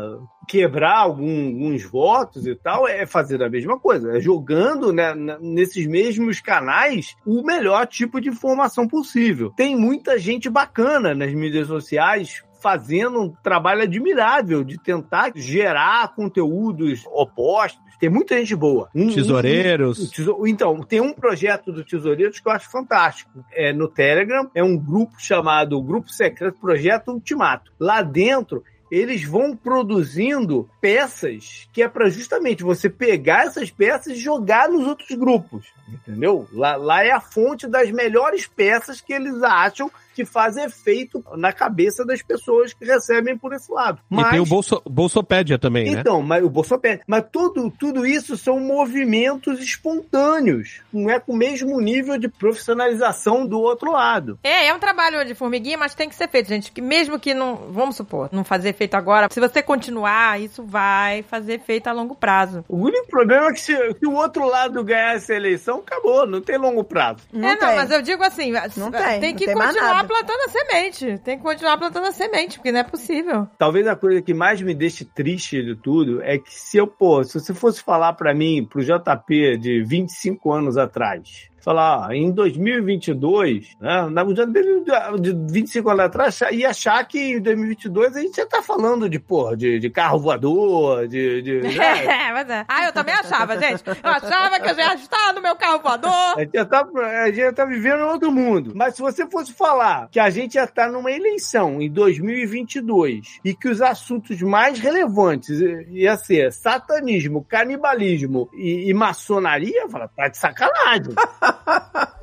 quebrar algum, alguns votos e tal é fazer a mesma coisa, é jogando né, nesses mesmos canais o melhor tipo de informação possível. Tem muita gente bacana nas mídias sociais fazendo um trabalho admirável de tentar gerar conteúdos opostos. Tem muita gente boa. Um, Tesoureiros. Um, um, então, tem um projeto do Tesoureiros que eu acho fantástico. É no Telegram, é um grupo chamado Grupo Secreto Projeto Ultimato. Lá dentro, eles vão produzindo peças que é para justamente você pegar essas peças e jogar nos outros grupos, entendeu? Lá, lá é a fonte das melhores peças que eles acham que faz efeito na cabeça das pessoas que recebem por esse lado. Mas, e tem o Bolso, Bolsopédia também, então, né? Então, mas o Bolsopédia. Mas tudo, tudo isso são movimentos espontâneos. Não é com o mesmo nível de profissionalização do outro lado. É, é um trabalho de formiguinha, mas tem que ser feito, gente. Que mesmo que não, vamos supor, não fazer efeito agora, se você continuar, isso vai fazer efeito a longo prazo. O único problema é que se, se o outro lado ganhar essa eleição, acabou, não tem longo prazo. Não é, tem. não, mas eu digo assim, não tem, tem que continuar continuar plantando a semente. Tem que continuar plantando a semente, porque não é possível. Talvez a coisa que mais me deixe triste de tudo é que se eu, pô, se você fosse falar para mim, pro JP de 25 anos atrás, falar, em 2022, né, na de 25 anos atrás, ia achar que em 2022 a gente já tá falando de, porra, de, de carro voador, de... de né? é, mas é. Ah, eu também achava, gente. Eu achava que eu já estava no meu carro voador. A gente já tá, a gente já tá vivendo em outro mundo. Mas se você fosse falar que a gente já tá numa eleição em 2022 e que os assuntos mais relevantes ia ser satanismo, canibalismo e, e maçonaria, fala, tá de sacanagem.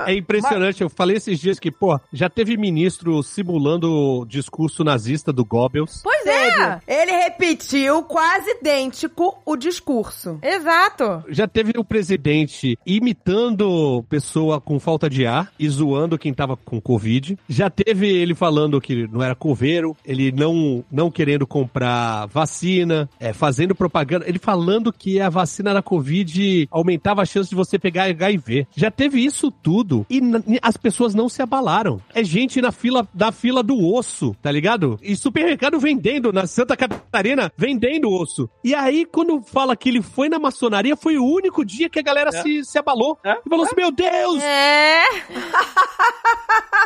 É impressionante. Mas... Eu falei esses dias que, pô, já teve ministro simulando o discurso nazista do Goebbels. Pois é! Ele repetiu quase idêntico o discurso. Exato. Já teve o presidente imitando pessoa com falta de ar e zoando quem tava com Covid. Já teve ele falando que não era coveiro, ele não, não querendo comprar vacina, é, fazendo propaganda. Ele falando que a vacina da Covid aumentava a chance de você pegar HIV. Já teve isso tudo e as pessoas não se abalaram. É gente na fila da fila do osso, tá ligado? E supermercado vendendo na Santa Catarina, vendendo osso. E aí, quando fala que ele foi na maçonaria, foi o único dia que a galera é. se, se abalou. É. E falou assim: Meu Deus! É!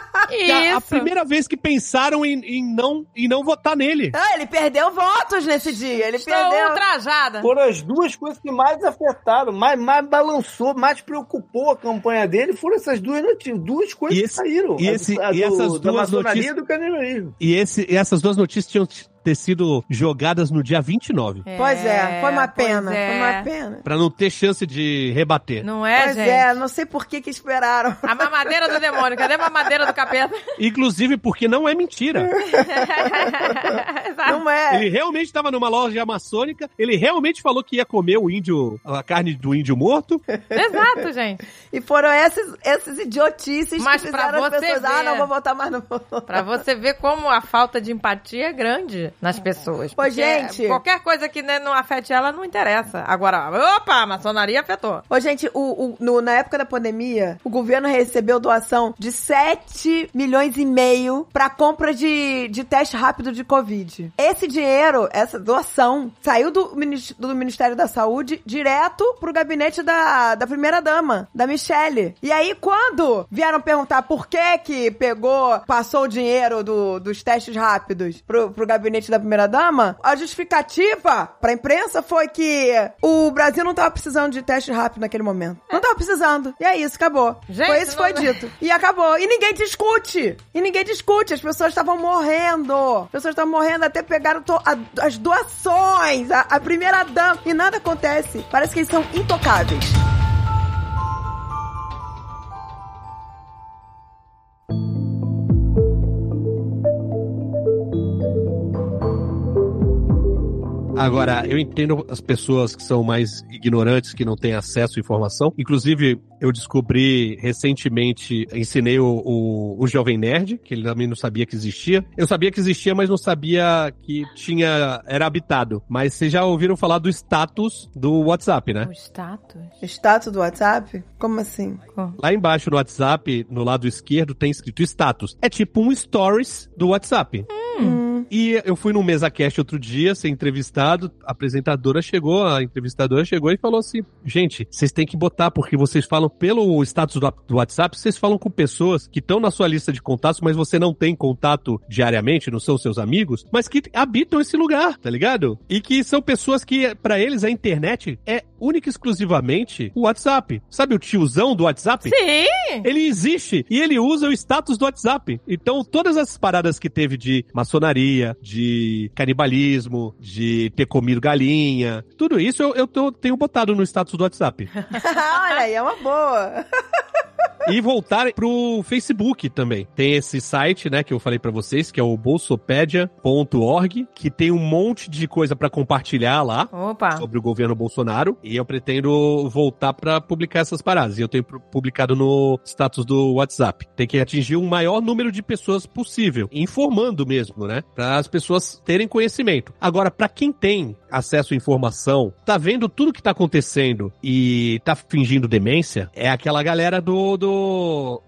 Isso. A, a, primeira vez que pensaram em, em, não, em não votar nele. Ah, ele perdeu votos nesse dia. Ele Estou perdeu. ultrajada. Foram as duas coisas que mais afetaram, mais, mais balançou, mais preocupou a campanha dele. Foram essas duas notícias, duas coisas esse, que saíram. E, esse, a, a e do, essas duas notícias. do E, esse, e essas duas notícias tinham ter sido jogadas no dia 29. É, pois é, foi uma pena, é. foi uma pena. Pra não ter chance de rebater. Não é, pois gente? é, não sei por que que esperaram. A mamadeira do demônio, cadê a mamadeira do capeta? Inclusive porque não é mentira. não é. Ele realmente estava numa loja maçônica, ele realmente falou que ia comer o índio, a carne do índio morto. Exato, gente. E foram esses, esses idiotices Mas que fizeram as pessoas, ver, ah, não vou votar mais no Pra você ver como a falta de empatia é grande nas pessoas. Ô, gente. Qualquer coisa que né, não afete ela não interessa. Agora, opa, a maçonaria afetou. Ô, gente, o, o no, na época da pandemia, o governo recebeu doação de 7 milhões e meio pra compra de, de teste rápido de Covid. Esse dinheiro, essa doação, saiu do, do Ministério da Saúde direto pro gabinete da, da primeira-dama, da Michelle. E aí, quando vieram perguntar por que que pegou, passou o dinheiro do, dos testes rápidos pro, pro gabinete da primeira-dama, a justificativa pra imprensa foi que o Brasil não tava precisando de teste rápido naquele momento. Não tava precisando. E é isso, acabou. Gente, foi isso que foi dito. E acabou. E ninguém discute. E ninguém discute. As pessoas estavam morrendo. As pessoas estavam morrendo até pegaram a, as doações, a, a primeira-dama. E nada acontece. Parece que eles são intocáveis. Agora, eu entendo as pessoas que são mais ignorantes, que não têm acesso à informação. Inclusive, eu descobri recentemente, ensinei o, o, o, Jovem Nerd, que ele também não sabia que existia. Eu sabia que existia, mas não sabia que tinha, era habitado. Mas vocês já ouviram falar do status do WhatsApp, né? O status? Status do WhatsApp? Como assim? Lá embaixo no WhatsApp, no lado esquerdo, tem escrito status. É tipo um stories do WhatsApp. Hum. E eu fui num mesa cast outro dia, ser entrevistado, a apresentadora chegou, a entrevistadora chegou e falou assim: gente, vocês têm que botar, porque vocês falam pelo status do, do WhatsApp, vocês falam com pessoas que estão na sua lista de contatos, mas você não tem contato diariamente, não são seus amigos, mas que habitam esse lugar, tá ligado? E que são pessoas que, para eles, a internet é única e exclusivamente o WhatsApp. Sabe o tiozão do WhatsApp? Sim! Ele existe e ele usa o status do WhatsApp. Então, todas as paradas que teve de maçonaria, de canibalismo, de ter comido galinha, tudo isso eu, eu tô, tenho botado no status do WhatsApp. Olha aí, é uma boa. e voltar pro Facebook também. Tem esse site, né, que eu falei para vocês, que é o bolsopedia.org, que tem um monte de coisa para compartilhar lá Opa. sobre o governo Bolsonaro. E eu pretendo voltar para publicar essas paradas. E eu tenho publicado no status do WhatsApp. Tem que atingir o um maior número de pessoas possível, informando mesmo, né, para as pessoas terem conhecimento. Agora, para quem tem acesso à informação, tá vendo tudo que tá acontecendo e tá fingindo demência, é aquela galera do, do,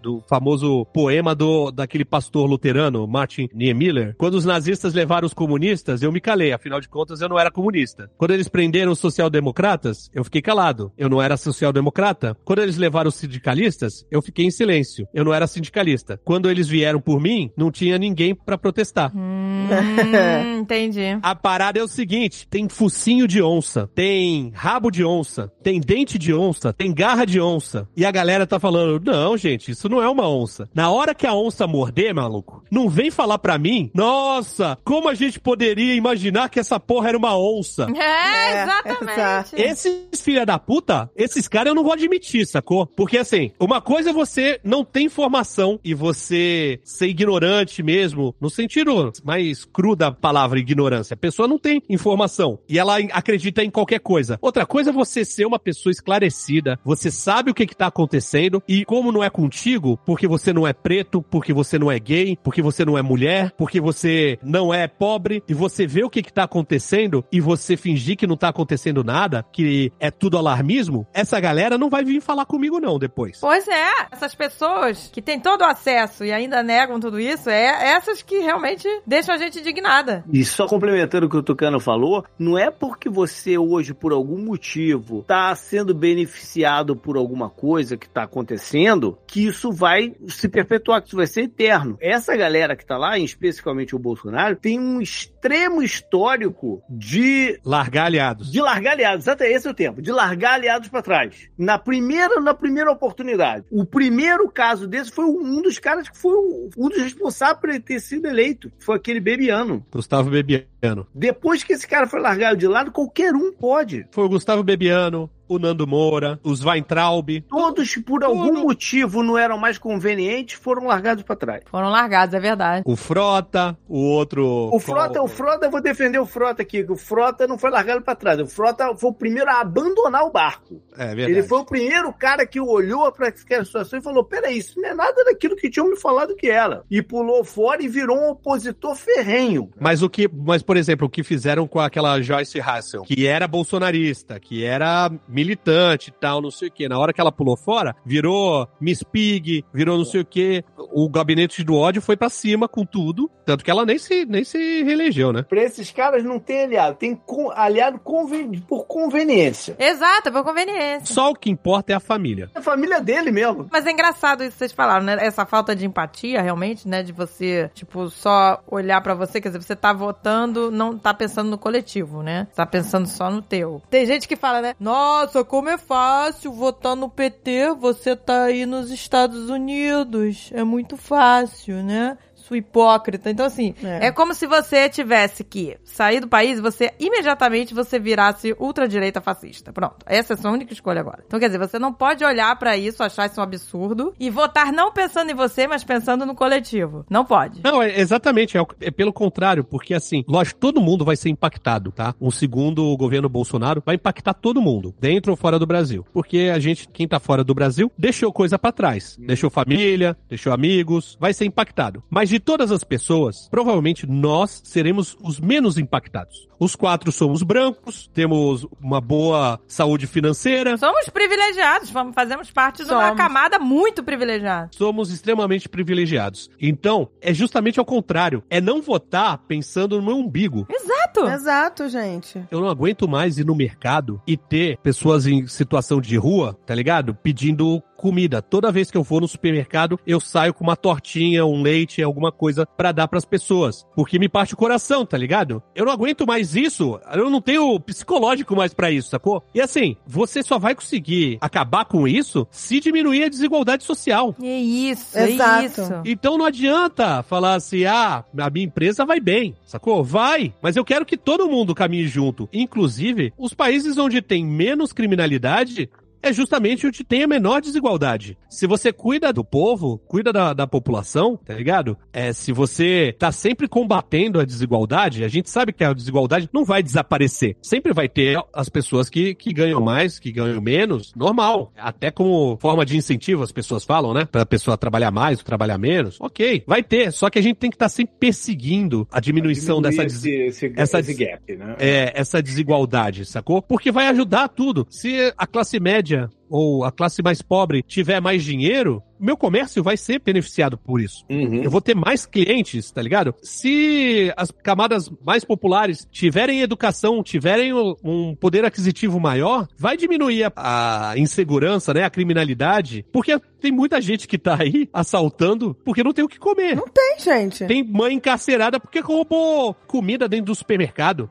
do famoso poema do, daquele pastor luterano, Martin Niemöller. Quando os nazistas levaram os comunistas, eu me calei, afinal de contas eu não era comunista. Quando eles prenderam os social-democratas, eu fiquei calado, eu não era social-democrata. Quando eles levaram os sindicalistas, eu fiquei em silêncio, eu não era sindicalista. Quando eles vieram por mim, não tinha ninguém para protestar. Hum, entendi. A parada é o seguinte, tem focinho de onça, tem rabo de onça, tem dente de onça, tem garra de onça. E a galera tá falando, não, gente, isso não é uma onça. Na hora que a onça morder, maluco, não vem falar pra mim, nossa, como a gente poderia imaginar que essa porra era uma onça? É, exatamente. Esses filha da puta, esses caras eu não vou admitir, sacou? Porque assim, uma coisa é você não ter informação e você ser ignorante mesmo, no sentido mais cru da palavra ignorância. A pessoa não tem informação e ela acredita em qualquer coisa. Outra coisa é você ser uma pessoa esclarecida, você sabe o que que tá acontecendo e como não é contigo, porque você não é preto, porque você não é gay, porque você não é mulher, porque você não é pobre e você vê o que que tá acontecendo e você fingir que não tá acontecendo nada, que é tudo alarmismo, essa galera não vai vir falar comigo não depois. Pois é, essas pessoas que têm todo o acesso e ainda negam tudo isso, é essas que realmente deixam a gente indignada. E só complementando o que o Tucano falou, não é porque você hoje, por algum motivo, tá sendo beneficiado por alguma coisa que tá acontecendo, que isso vai se perpetuar, que isso vai ser eterno. Essa galera que tá lá, especificamente o Bolsonaro, tem um extremo histórico de largar aliados. De largar aliados, até esse é o tempo, de largar aliados para trás. Na primeira, na primeira oportunidade. O primeiro caso desse foi um dos caras que foi um dos responsáveis por ele ter sido eleito. Foi aquele Bebiano. Gustavo Bebiano. Depois que esse cara foi largado de lado, qualquer um pode. Foi o Gustavo Bebiano, o Nando Moura, os Weintraub. Todos, por algum motivo, não eram mais convenientes, foram largados para trás. Foram largados, é verdade. O Frota, o outro. O Frota, o Frota, eu vou defender o Frota aqui, que o Frota não foi largado para trás. O Frota foi o primeiro a abandonar o barco. É verdade. Ele foi o primeiro cara que olhou para aquela situação e falou: peraí, isso não é nada daquilo que tinham me falado que era. E pulou fora e virou um opositor ferrenho. Mas o que, mas por exemplo, o que fizeram com aquela Joyce Russell, que era bolsonarista, que era militante e tal, não sei o que. Na hora que ela pulou fora, virou Miss Pig, virou não sei o que. O gabinete do ódio foi para cima com tudo. Tanto que ela nem se, nem se reelegeu, né? Pra esses caras não tem aliado, tem aliado conven, por conveniência. Exato, por conveniência. Só o que importa é a família. É a família dele mesmo. Mas é engraçado isso que vocês falaram, né? Essa falta de empatia, realmente, né? De você, tipo, só olhar para você, quer dizer, você tá votando, não tá pensando no coletivo, né? Tá pensando só no teu. Tem gente que fala, né? Nossa, como é fácil votar no PT, você tá aí nos Estados Unidos. É muito fácil, né? Sua hipócrita. Então, assim, é. É. como se você tivesse que sair do país você, imediatamente, você virasse ultradireita fascista. Pronto. Essa é a sua única escolha agora. Então, quer dizer, você não pode olhar pra isso, achar isso um absurdo e votar não pensando em você, mas pensando no coletivo. Não pode. Não, é exatamente, é, é pelo contrário, porque assim, lógico, todo mundo vai ser impactado, tá? Um segundo governo Bolsonaro vai impactar todo mundo, dentro ou fora do Brasil. Porque a gente, quem tá fora do Brasil, deixou coisa pra trás. Deixou família, deixou amigos, vai ser impactado. Mas de todas as pessoas, provavelmente nós seremos os menos impactados. Os quatro somos brancos, temos uma boa saúde financeira, Somos privilegiados, fazemos parte de uma Somos. camada muito privilegiada. somos extremamente privilegiados. Então, é justamente ao contrário. É não votar pensando no meu umbigo. Exato. Exato, gente. Eu não aguento mais ir no mercado e ter pessoas em situação de rua, tá ligado? Pedindo comida. Toda vez que eu for no supermercado, eu saio com uma tortinha, um leite, alguma coisa pra dar pras pessoas, porque me parte o coração, tá ligado? Eu não aguento mais isso. Eu não tenho psicológico mais pra isso, sacou? E assim, você só vai conseguir acabar com isso se diminuir a desigualdade social. É isso, Exato. é isso. Então não adianta falar assim, ah, a minha empresa vai bem, sacou? Vai, mas eu quero que todo mundo caminhe junto. Inclusive, os países onde tem menos criminalidade é justamente onde tem a menor desigualdade. Se você cuida do povo, cuida da, da população, tá ligado? É, se você tá sempre combatendo a desigualdade, a gente sabe que a desigualdade não vai desaparecer. Sempre vai ter as pessoas que, que ganham mais, que ganham menos, normal. Até como forma de incentivo, as pessoas falam, né? Pra pessoa trabalhar mais ou trabalhar menos. Ok, vai ter. Só que a gente tem que estar sempre perseguindo a diminuição dessa des- esse, esse, essa esse gap, né? é, essa desigualdade, sacou? Porque vai ajudar tudo. Se a classe média ou a classe mais pobre tiver mais dinheiro, meu comércio vai ser beneficiado por isso. Uhum. Eu vou ter mais clientes, tá ligado? Se as camadas mais populares tiverem educação, tiverem o- um poder aquisitivo maior, vai diminuir a, a insegurança, né? A criminalidade. Porque tem muita gente que tá aí assaltando porque não tem o que comer. Tem, gente. Tem mãe encarcerada porque roubou comida dentro do supermercado.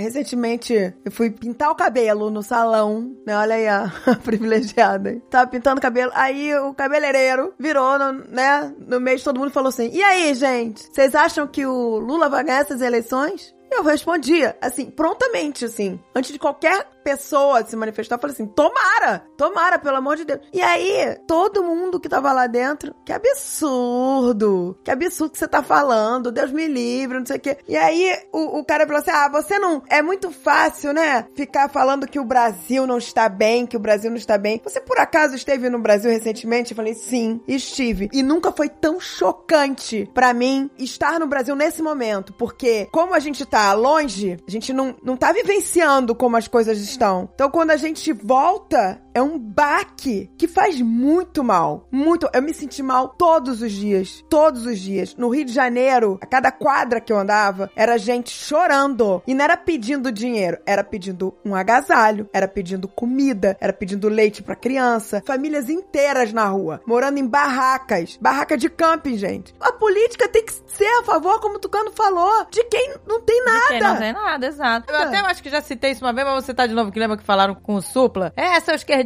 Recentemente, eu fui pintar o cabelo no salão, né? Olha aí a privilegiada. Tava pintando o cabelo, aí o cabeleireiro virou, no, né? No meio de todo mundo falou assim: E aí, gente? Vocês acham que o Lula vai ganhar essas eleições? Eu respondia, assim, prontamente, assim. Antes de qualquer pessoa se manifestar, eu falei assim: tomara! Tomara, pelo amor de Deus. E aí, todo mundo que tava lá dentro, que absurdo! Que absurdo que você tá falando, Deus me livre, não sei o quê. E aí, o, o cara falou assim: ah, você não. É muito fácil, né? Ficar falando que o Brasil não está bem, que o Brasil não está bem. Você por acaso esteve no Brasil recentemente? Eu falei: sim, estive. E nunca foi tão chocante pra mim estar no Brasil nesse momento, porque como a gente tá longe, a gente não, não tá vivenciando como as coisas estão. Então, quando a gente volta, é um baque que faz muito mal. Muito. Eu me senti mal todos os dias. Todos os dias. No Rio de Janeiro, a cada quadra que eu andava, era gente chorando. E não era pedindo dinheiro, era pedindo um agasalho, era pedindo comida, era pedindo leite pra criança. Famílias inteiras na rua, morando em barracas. Barraca de camping, gente. A política tem que ser a favor, como o Tucano falou, de quem não tem nada. Quem não tem nada, exato. Eu até acho que já citei isso uma vez, mas você tá de novo, que lembra que falaram com o Supla? É, seu esquerdista,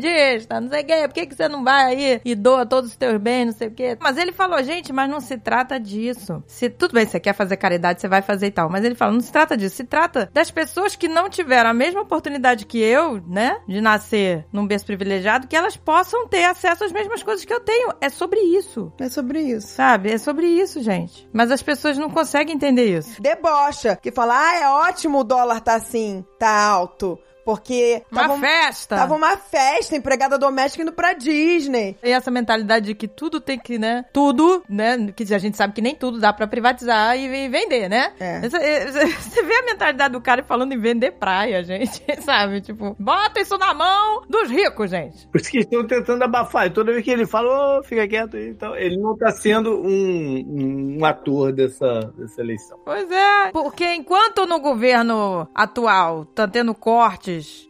não sei o quê, por que, que você não vai aí e doa todos os teus bens, não sei o quê? Mas ele falou, gente, mas não se trata disso. Se tudo bem, você quer fazer caridade, você vai fazer e tal. Mas ele fala, não se trata disso, se trata das pessoas que não tiveram a mesma oportunidade que eu, né? De nascer num berço privilegiado, que elas possam ter acesso às mesmas coisas que eu tenho. É sobre isso. É sobre isso. Sabe? É sobre isso, gente. Mas as pessoas não conseguem entender isso. debocha, que fala, ah, é ótimo o dólar tá assim, tá alto, porque Uma tava, festa! tava uma festa, empregada doméstica indo pra Disney. E essa mentalidade de que tudo tem que, né? Tudo, né? Que a gente sabe que nem tudo dá pra privatizar e e vender, né? É. É, Você vê a mentalidade do cara falando em vender praia, gente. Sabe? Tipo, bota isso na mão dos ricos, gente. Por isso que estão tentando abafar. E toda vez que ele fala, ô, fica quieto. aí. Então, ele não tá sendo um, um ator dessa, dessa eleição. Pois é. Porque enquanto no governo atual tá tendo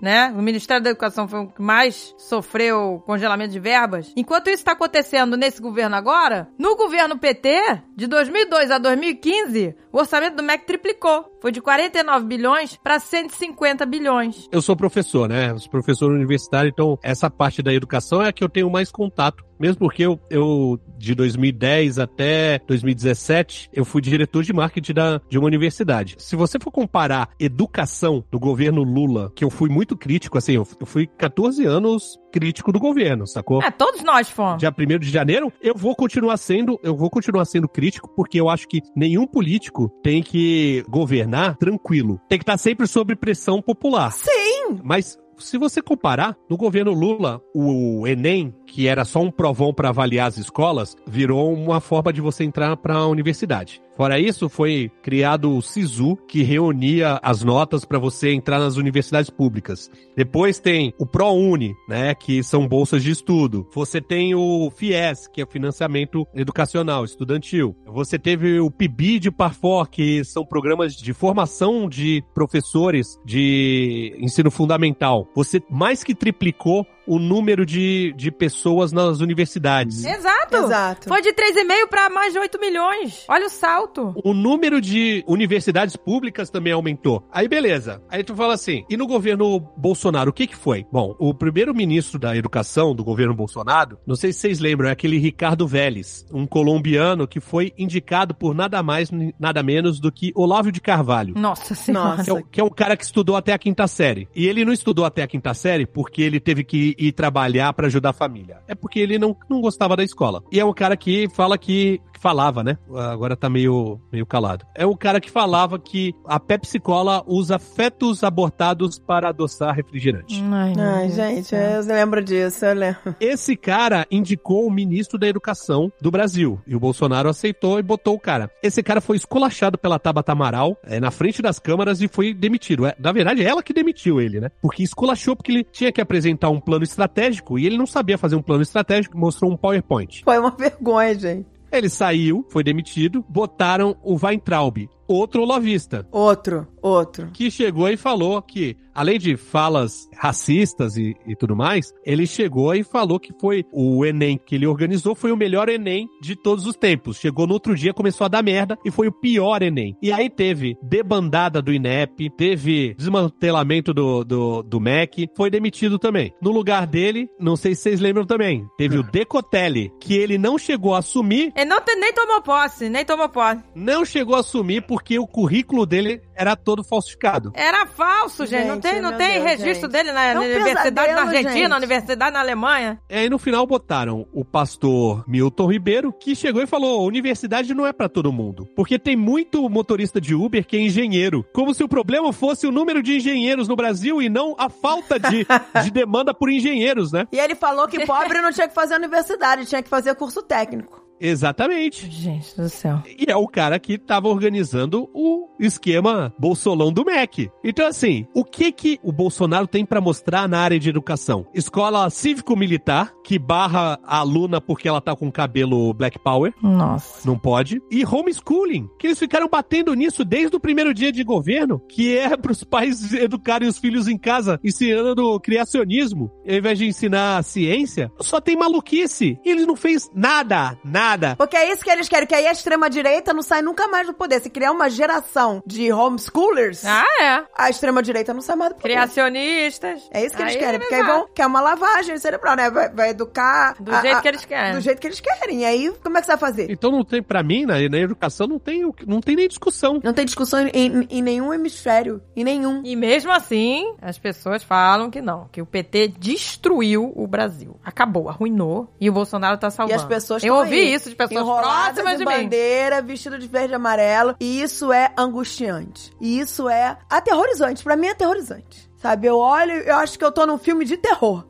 né? O Ministério da Educação foi o que mais sofreu congelamento de verbas. Enquanto isso tá acontecendo nesse governo agora, no governo PT, de 2002 a 2015, o orçamento do MEC triplicou. Foi de 49 bilhões para 150 bilhões. Eu sou professor, né? Eu sou professor universitário, então essa parte da educação é a que eu tenho mais contato. Mesmo porque eu, eu de 2010 até 2017, eu fui diretor de marketing da, de uma universidade. Se você for comparar educação do governo Lula, que eu fui muito crítico, assim, eu, eu fui 14 anos crítico do governo, sacou? É, todos nós fomos. Dia 1 de janeiro, eu vou continuar sendo, eu vou continuar sendo crítico, porque eu acho que nenhum político tem que governar tranquilo. Tem que estar sempre sob pressão popular. Sim! Mas se você comparar, no governo Lula, o Enem, que era só um provão para avaliar as escolas, virou uma forma de você entrar para a universidade. Fora isso, foi criado o SISU, que reunia as notas para você entrar nas universidades públicas. Depois tem o ProUni, né, que são bolsas de estudo. Você tem o FIES, que é financiamento educacional, estudantil. Você teve o PIB de Parfor, que são programas de formação de professores de ensino fundamental. Você mais que triplicou o número de, de pessoas nas universidades. Exato. Exato. Foi de 3,5 para mais de 8 milhões. Olha o salto. O número de universidades públicas também aumentou. Aí beleza. Aí tu fala assim, e no governo Bolsonaro, o que que foi? Bom, o primeiro ministro da educação do governo Bolsonaro, não sei se vocês lembram, é aquele Ricardo Vélez, um colombiano que foi indicado por nada mais, nada menos do que Olávio de Carvalho. Nossa senhora. Nossa. Que é, o- que é um cara que estudou até a quinta série. E ele não estudou até a quinta série porque ele teve que ir trabalhar pra ajudar a família. É porque ele não, não gostava da escola. E é um cara que fala que. Falava, né? Agora tá meio, meio calado. É um cara que falava que a Pepsi Cola usa fetos abortados para adoçar refrigerante. Ai, Ai, gente, eu lembro disso, eu lembro. Esse cara indicou o ministro da Educação do Brasil. E o Bolsonaro aceitou e botou o cara. Esse cara foi esculachado pela Tabata Amaral é, na frente das câmaras e foi demitido. É, na verdade, é ela que demitiu ele, né? Porque esculachou porque ele tinha que apresentar um plano estratégico e ele não sabia fazer um plano estratégico, mostrou um PowerPoint. Foi uma vergonha, gente. Ele saiu, foi demitido, botaram o Weintraub, outro olavista, Outro, outro. que chegou e falou que, além de falas racistas e, e tudo mais, ele chegou e falou que foi o Enem que ele organizou, foi o melhor Enem de todos os tempos. Chegou no outro dia, começou a dar merda e foi o pior Enem. E aí teve debandada do INEP, teve desmantelamento do, do, do MEC, foi demitido também. No lugar dele, não sei se vocês lembram também, teve o Decotelli, que ele não chegou a assumir Ele não tem- nem tomou posse, nem tomou posse. não chegou a assumir porque o currículo dele era todo falsificado. Era falso, gente. não Gente, tem, não tem Deus, registro gente. dele na, É um na universidade na pesadelo, Argentina, gente. na universidade na Alemanha. E aí no final botaram o pastor Milton Ribeiro, que chegou e falou: "A universidade não é pra todo mundo, porque tem muito motorista de Uber que é engenheiro. Como se o problema fosse o número de engenheiros no Brasil e não a falta de, de demanda por engenheiros, né? E ele falou que pobre não tinha que fazer universidade, tinha que fazer curso técnico. Exatamente. Gente do céu. E é o cara que tava organizando o esquema Bolsolão do MEC. Então, assim, o que que o Bolsonaro tem pra mostrar na área de educação? Escola cívico-militar, que barra a aluna porque ela tá com cabelo Black Power. Nossa. Não pode. E homeschooling, que eles ficaram batendo nisso desde o primeiro dia de governo, que é pros pais educarem os filhos em casa, ensinando criacionismo, ao invés de ensinar ciência. Só tem maluquice. E eles não fez nada, nada. Porque é isso que eles querem, que aí a extrema-direita não sai nunca mais do poder. Se criar uma geração de homeschoolers, Ah, é. a extrema-direita não sai mais do poder. Criacionistas. É isso que eles Aí querem, eles porque aí vão, que é uma lavagem cerebral, né? Vai, vai educar... Do a- jeito a- que eles querem. Do jeito que eles querem. E aí, como é que você vai fazer? Então não tem, pra mim, na, na educação, não tem, não tem nem discussão. Não tem discussão em, em- em nenhum hemisfério. Em nenhum. E mesmo assim, as pessoas falam que não, que o PT destruiu o Brasil. Acabou, arruinou. E o Bolsonaro tá E salvando. as pessoas Eu ouvi aí, isso de pessoas enroladas próximas de mim. bandeira, vestido de verde e amarelo. E isso é angustiante. E isso é aterrorizante. Pra mim é aterrorizante. Sabe, eu olho e eu acho que eu tô num filme de terror.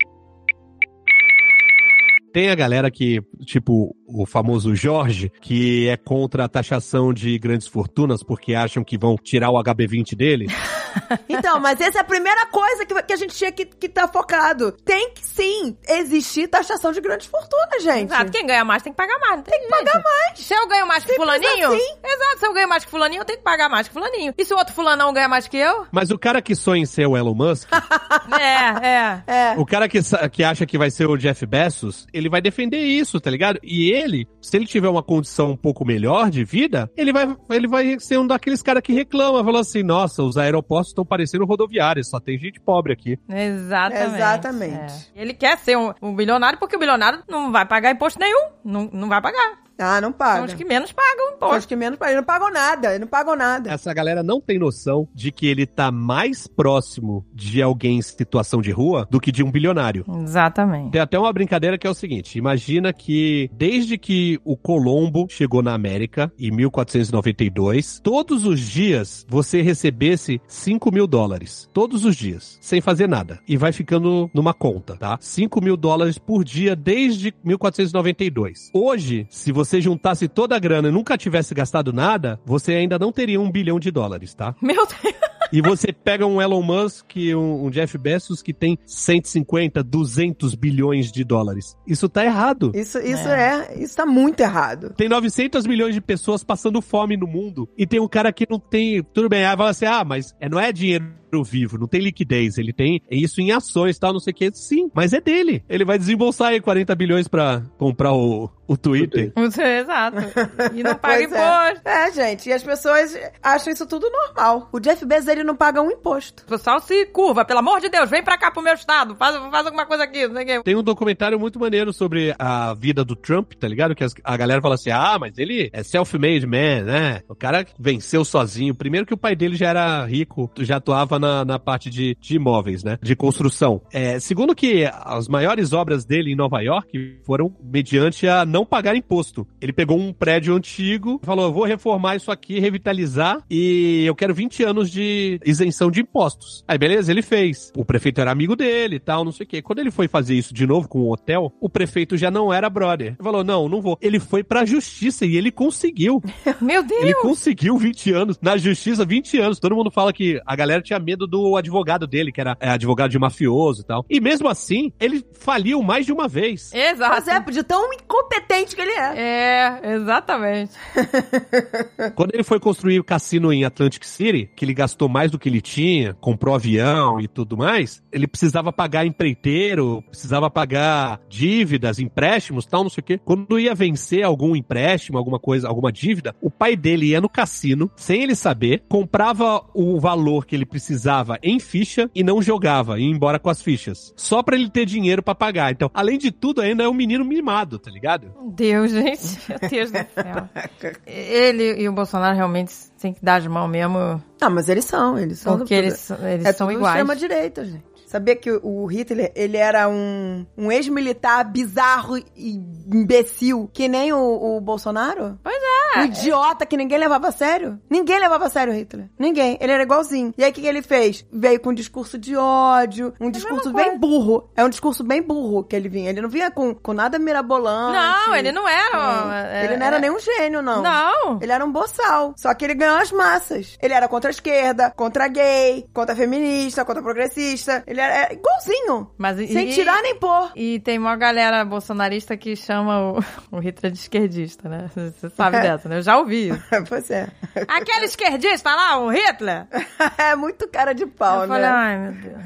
Tem a galera que, tipo, o famoso Jorge, que é contra a taxação de grandes fortunas porque acham que vão tirar o HB20 dele. Então, mas essa é a primeira coisa que, que a gente tinha que estar que tá focado. Tem que sim existir taxação de grandes fortunas, gente. Exato. Quem ganha mais tem que pagar mais. Tem que pagar mais. Se eu ganho mais que fulaninho... assim. Exato. Se eu ganho mais que fulaninho, eu tenho que pagar mais que fulaninho. E se o outro fulanão ganha mais que eu? Mas o cara que sonha em ser o Elon Musk, é, é. É. o cara que, que acha que vai ser o Jeff Bezos, ele vai defender isso, tá ligado? E ele, se ele tiver uma condição um pouco melhor de vida, ele vai, ele vai ser um daqueles caras que reclama, falando assim, nossa, os aeroportos estão parecendo rodoviários, só tem gente pobre aqui. Exatamente. Exatamente. É. Ele quer ser um, um bilionário porque o bilionário não vai pagar imposto nenhum. Não, não vai pagar. Ah, não São paga. os que menos pagam São os imposto. que menos pagam. Eles não pagam nada. Eles não pagam nada. Essa galera não tem noção de que ele tá mais próximo de alguém em situação de rua do que de um bilionário. Exatamente. Tem até uma brincadeira que é o seguinte: imagina que desde que o Colombo chegou na América, em 1492, todos os dias você recebesse 5 mil dólares. Todos os dias, sem fazer nada. E vai ficando numa conta, tá? 5 mil dólares por dia desde 1492. Hoje, se você juntasse toda a grana e nunca tivesse gastado nada, você ainda não teria um bilhão de dólares, tá? Meu Deus. E você pega um Elon Musk, um, um Jeff Bezos que tem 150, 200 bilhões de dólares. Isso tá errado. Isso, isso é. Isso tá muito errado. Tem 900 milhões de pessoas passando fome no mundo e tem um cara que não tem. Tudo bem, aí fala assim: ah, mas é, não é dinheiro vivo, não tem liquidez, ele tem isso em ações, tal, não sei o que. Sim, mas é dele. Ele vai desembolsar aí 40 bilhões pra comprar o, o Twitter. Exato. E não paga Pois é. imposto. É, gente. E as pessoas acham isso tudo normal. O Jeff Bezos, ele não paga um imposto. O pessoal se curva, pelo amor de Deus, vem pra cá pro meu estado, faz, faz alguma coisa aqui, não sei quê. Tem um documentário muito maneiro sobre a vida do Trump, tá ligado? Que as- a galera fala assim: ah, mas ele é self-made man, né? O cara venceu sozinho. Primeiro que o pai dele já era rico, já atuava na, na parte de, de imóveis, né? De construção. É, segundo que as maiores obras dele em Nova York foram mediante a não pagar imposto. Ele pegou um prédio antigo, falou: eu vou reformar isso aqui, revitalizar e eu quero 20 anos de isenção de impostos. Aí, beleza, ele fez. O prefeito era amigo dele e tal, não sei o quê. Quando ele foi fazer isso de novo com o hotel, o prefeito já não era brother. Ele falou: não, não vou. Ele foi pra justiça e ele conseguiu. Meu Deus. Ele conseguiu 20 anos. Na justiça, 20 anos. Todo mundo fala que a galera tinha medo do advogado dele, que era é, advogado de mafioso e tal. E mesmo assim, ele faliu mais de uma vez. Exato. Mas é, de tão incompetente que ele é. É, exatamente. Quando ele foi construir o cassino em Atlantic City, que ele gastou mais do que ele tinha, comprou avião e tudo mais, ele precisava pagar empreiteiro, precisava pagar dívidas, empréstimos, tal, não sei o quê. Quando ia vencer algum empréstimo, alguma coisa, alguma dívida, o pai dele ia no cassino, sem ele saber, comprava o valor que ele precisava em ficha e não jogava, ia embora com as fichas. Só pra ele ter dinheiro pra pagar. Então, além de tudo, ainda é um menino mimado, tá ligado? Meu Deus, gente. Meu Deus do céu. Ele e o Bolsonaro realmente têm que dar as mãos mesmo, Não, mas eles são, eles são. porque eles, são- eles é são tudo iguais. extrema direita, gente. Sabia que o- Hitler, ele era um, um ex-militar bizarro e imbecil, que nem o, o Bolsonaro? Pois é. Um idiota que ninguém levava a sério. Ninguém levava a sério o Hitler. Ninguém. Ele era igualzinho. E aí, o que, que ele fez? Veio com um discurso de ódio, um discurso mesma bem burro. É um discurso bem burro que ele vinha. Ele não vinha com, com nada mirabolante. Não, ele não era. É. Ele não era nenhum gênio, não. Não. Ele era um boçal. Só que ele ganhou as massas. Ele era contra a esquerda, contra gay, contra feminista, contra progressista. Ele era é, igualzinho. Mas Sem e- tirar nem pôr. E tem uma galera bolsonarista que chama o, o Hitler de esquerdista, né? Você sabe dessa, né? Eu já ouvi pois é. Aquele esquerdista lá, o Hitler? é muito cara de pau, eu né? falei, ai, meu Deus.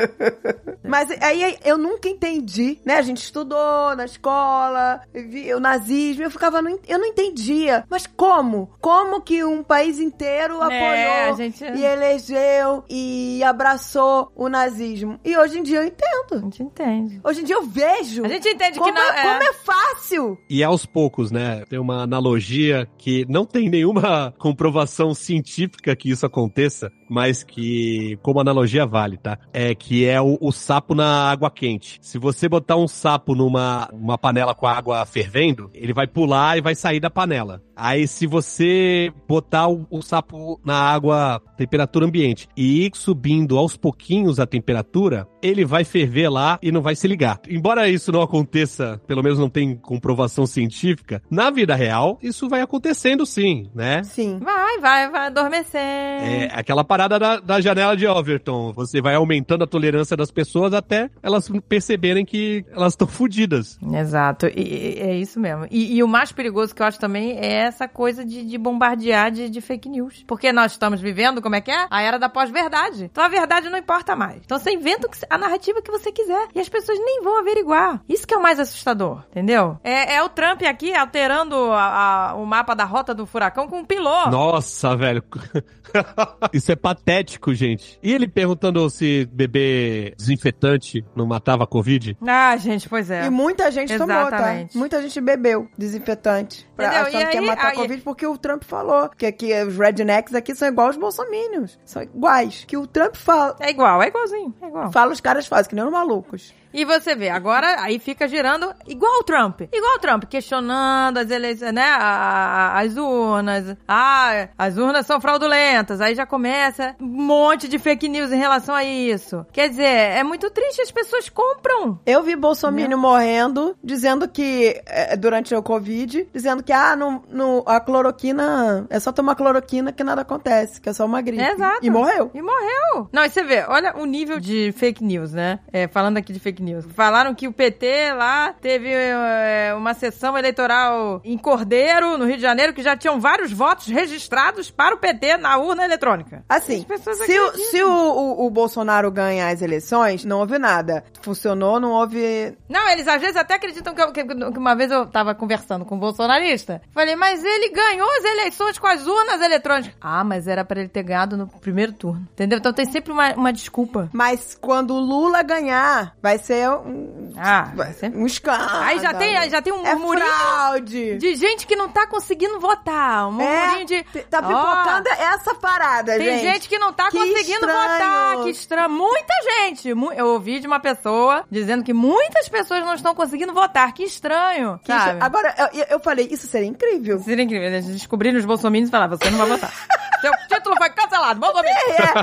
Mas aí eu nunca entendi, né? A gente estudou na escola, vi o nazismo, eu ficava, en- eu não entendia. Mas como? Como que um país inteiro apoiou É, gente- e elegeu e abraçou o nazismo? E hoje em dia eu A entendo. gente entende. Hoje em dia eu vejo. A gente entende como, que não é, como é fácil. E aos poucos, né? Tem uma analogia que não tem nenhuma comprovação científica que isso aconteça, mas que, como analogia, vale, tá? É que é o, o sapo na água quente. Se você botar um sapo numa uma panela com a água fervendo, ele vai pular e vai sair da panela. Aí, se você botar o, o sapo na água, temperatura ambiente, e ir subindo aos pouquinhos a temperatura, ele vai ferver lá e não vai se ligar. Embora isso não aconteça, pelo menos não tem comprovação científica, na vida real, isso vai acontecendo sim, né? Sim. Vai, vai, vai adormecer. É aquela parada da, da janela de Overton. Você vai aumentando a tolerância das pessoas até elas perceberem que elas estão fodidas. Exato, e, é isso mesmo. E, e o mais perigoso que eu acho também é essa coisa de, de bombardear de, de fake news. Porque nós estamos vivendo, como é que é? A era da pós-verdade. Então a verdade não importa mais. Então você inventa o que- a narrativa que você quiser. E as pessoas nem vão averiguar. Isso que é o mais assustador, entendeu? É, é o Trump aqui alterando a- a- o mapa da rota do furacão com um piloto. Nossa, velho. Isso é patético, gente. E ele perguntando se beber desinfetante não matava a Covid? Ah, gente, pois é. E muita gente tomou, tá? Exatamente. Muita gente bebeu desinfetante. Pra, Entendeu? achando E que ia aí- matar aí- a Covid, porque o Trump falou que aqui os rednecks aqui são igual os bolsominions. São iguais. Que o Trump fala. É igual, é igualzinho, é igual. Fala, os caras fazem, que nem os malucos. E você vê, agora aí fica girando igual o Trump. Igual o Trump, questionando as eleições, né? a- a- as urnas. Ah, as urnas são fraudulentas. Aí já começa um monte de fake news em relação a isso. Quer dizer, é muito triste, as pessoas compram. Eu vi Bolsonaro morrendo, dizendo que, é, durante o Covid, dizendo que, ah, no, no- a cloroquina, é só tomar cloroquina que nada acontece, que é só uma gripe. Exato. E morreu. E morreu. Não, e você vê, olha o nível de fake news, né? É, falando aqui de fake news. Falaram que o PT lá teve é, uma sessão eleitoral em Cordeiro, no Rio de Janeiro, que já tinham vários votos registrados para o PT na urna eletrônica. Assim, se, o, se o, o- o Bolsonaro ganhar as eleições, não houve nada. Funcionou, não houve Não, eles às vezes até acreditam que, eu- que- que uma vez eu tava conversando com um bolsonarista. Falei, mas ele ganhou as eleições com as urnas eletrônicas. Ah, mas era pra ele ter ganhado no primeiro turno. Entendeu? Então tem sempre uma, uma desculpa. Mas quando o Lula ganhar, vai ser um, Ah, vai ser- um escândalo. Aí já tem, já tem um é murmurinho fraude. de gente que não tá conseguindo votar. Um murmurinho é, de. tá pipocando essa parada, Tem gente. gente. que não tá Que conseguindo estranho. votar. Que estranho. Muita gente. Eu ouvi de uma pessoa dizendo que muitas pessoas não estão conseguindo votar. Que estranho. Que sabe? Agora, eu, eu falei, isso seria incrível. Seria incrível. Eles descobriram os bolsominions e falaram, você não vai votar. Seu título foi cancelado. Bolsominion.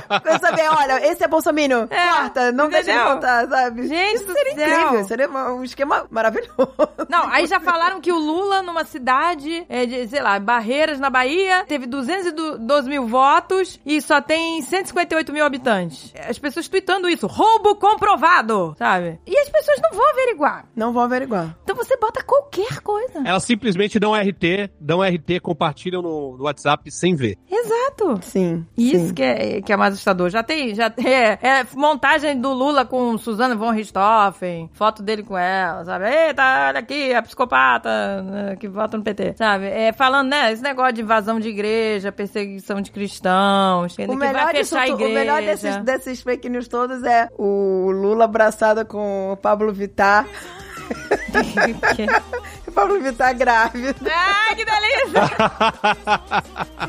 É, pra saber, olha, esse é Bolsonaro, É, corta, não deixa ele entendeu? votar, sabe? Gente Isso seria céu. incrível, seria um esquema maravilhoso. Não, aí já falaram que o Lula, numa cidade, é, de, sei lá, Barreiras, na Bahia, teve 212 mil votos e só tem 158 mil habitantes. As pessoas tweetando isso. Roubo comprovado, sabe? E as pessoas não vão averiguar. Não vou averiguar. Então você bota qualquer coisa. Elas simplesmente dão RT, dão RT, compartilham no, no WhatsApp sem ver. Exato. Sim. Isso sim. que é, que é mais assustador. Já tem, já tem, é, é montagem do Lula com Suzana von Richthofen, foto dele com ela, sabe? Eita, olha aqui, a psicopata né, que vota no PT, sabe? É, falando, né, esse negócio de invasão de igreja, perseguição de cristãos, O melhor, disso o melhor desses, desses fake news todos é o Lula abraçado com o Pablo Vittar. O Pablo Vittar grávida. ah, que delícia!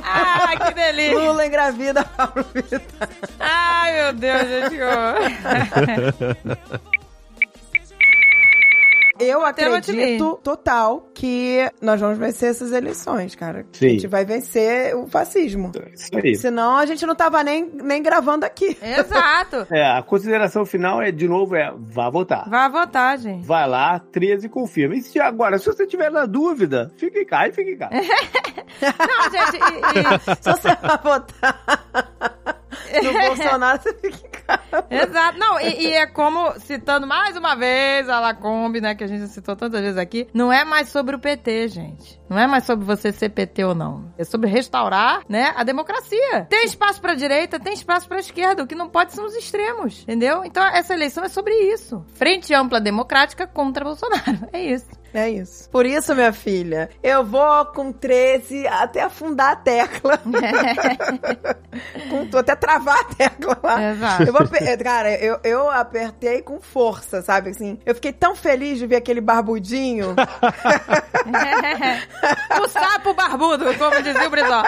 ah, que delícia! Lula engravida Pablo Vittar. Ai, meu Deus, gente. Eu acredito total que nós vamos vencer essas eleições, cara. Sim. A gente vai vencer o fascismo. Isso aí. Senão a gente não tava nem, nem gravando aqui. Exato. É, a consideração final é, de novo, é vá votar. Vá votar, gente. Vai lá, 13 e confirma. E se, agora, se você tiver na dúvida, fique em casa e fique em casa. Não, gente, e- e- Se você vai votar no Bolsonaro, você fica em casa. Exato. Não, e, e é como, citando mais uma vez a Lacombe, né, que a gente citou tantas vezes aqui, não é mais sobre o PT, gente. Não é mais sobre você ser PT ou não. É sobre restaurar, né, a democracia. Tem espaço pra direita, tem espaço pra esquerda. O que não pode são os extremos, entendeu? Então essa eleição é sobre isso. Frente ampla democrática contra Bolsonaro. É isso. É isso. Por isso, minha filha, eu vou com 13 até afundar a tecla. com, até travar a tecla lá. Exato. Eu vou, aper- cara, eu, eu apertei com força, sabe? Assim, eu fiquei tão feliz de ver aquele barbudinho. o sapo barbudo, como dizia o Brizó.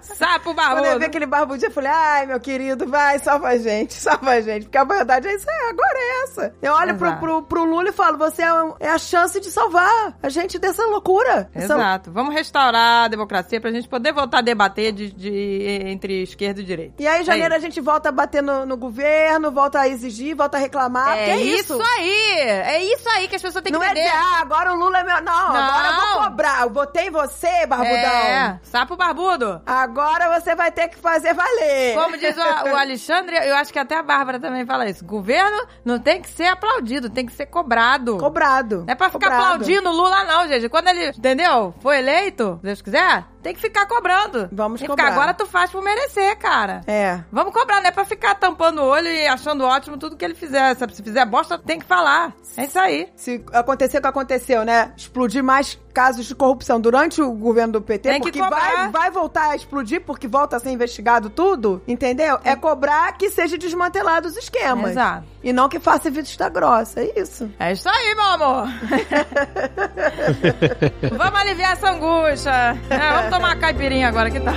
Sapo Quando eu vi barbudo. aquele barbudinho, eu falei, ai, meu querido, vai, salva a gente, salva a gente. Porque a verdade é isso aí, agora é essa. Eu olho pro, pro, pro Lula e falo, você é, é a chance chance de salvar a gente dessa loucura. Essa- Exato. Vamos restaurar a democracia pra gente poder voltar a debater de, de- entre esquerda e direita. E aí, em janeiro, É a gente volta a bater no, no governo, volta a exigir, volta a reclamar. É é isso aí! É isso aí que as pessoas têm que Não é entender. dizer, ah, agora o Lula é meu. Não, agora eu vou cobrar. Eu votei em você, barbudão. É, sapo barbudo. Agora você vai ter que fazer valer. Como diz o, o Alexandre, eu acho que até a Bárbara também fala isso. Governo não tem que ser aplaudido, tem que ser cobrado. Cobrado. Não é pra ficar aplaudindo o Lula, não, gente. Quando ele, entendeu? Foi eleito, se Deus quiser, tem que ficar cobrando. Vamos tem cobrar. Agora tu faz por merecer, cara. É. Vamos cobrar, não é pra ficar tampando o olho e achando ótimo tudo que ele fizer. Se se fizer bosta, tem que falar. É isso aí. Se acontecer o que aconteceu, né? Explodir mais casos de corrupção durante o governo do PT, Tem que porque vai, vai voltar a explodir, porque volta a ser investigado tudo, entendeu? É cobrar que seja desmantelado os esquemas. Exato. E não que faça vista grossa, é isso. É isso aí, meu amor. vamos aliviar essa angústia. É, vamos tomar uma caipirinha agora, que tá.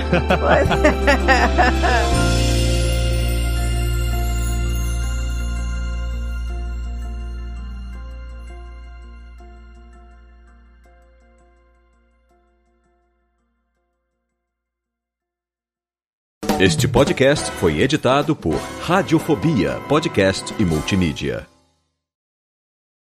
É. Este podcast foi editado por Radiofobia, podcast e multimídia.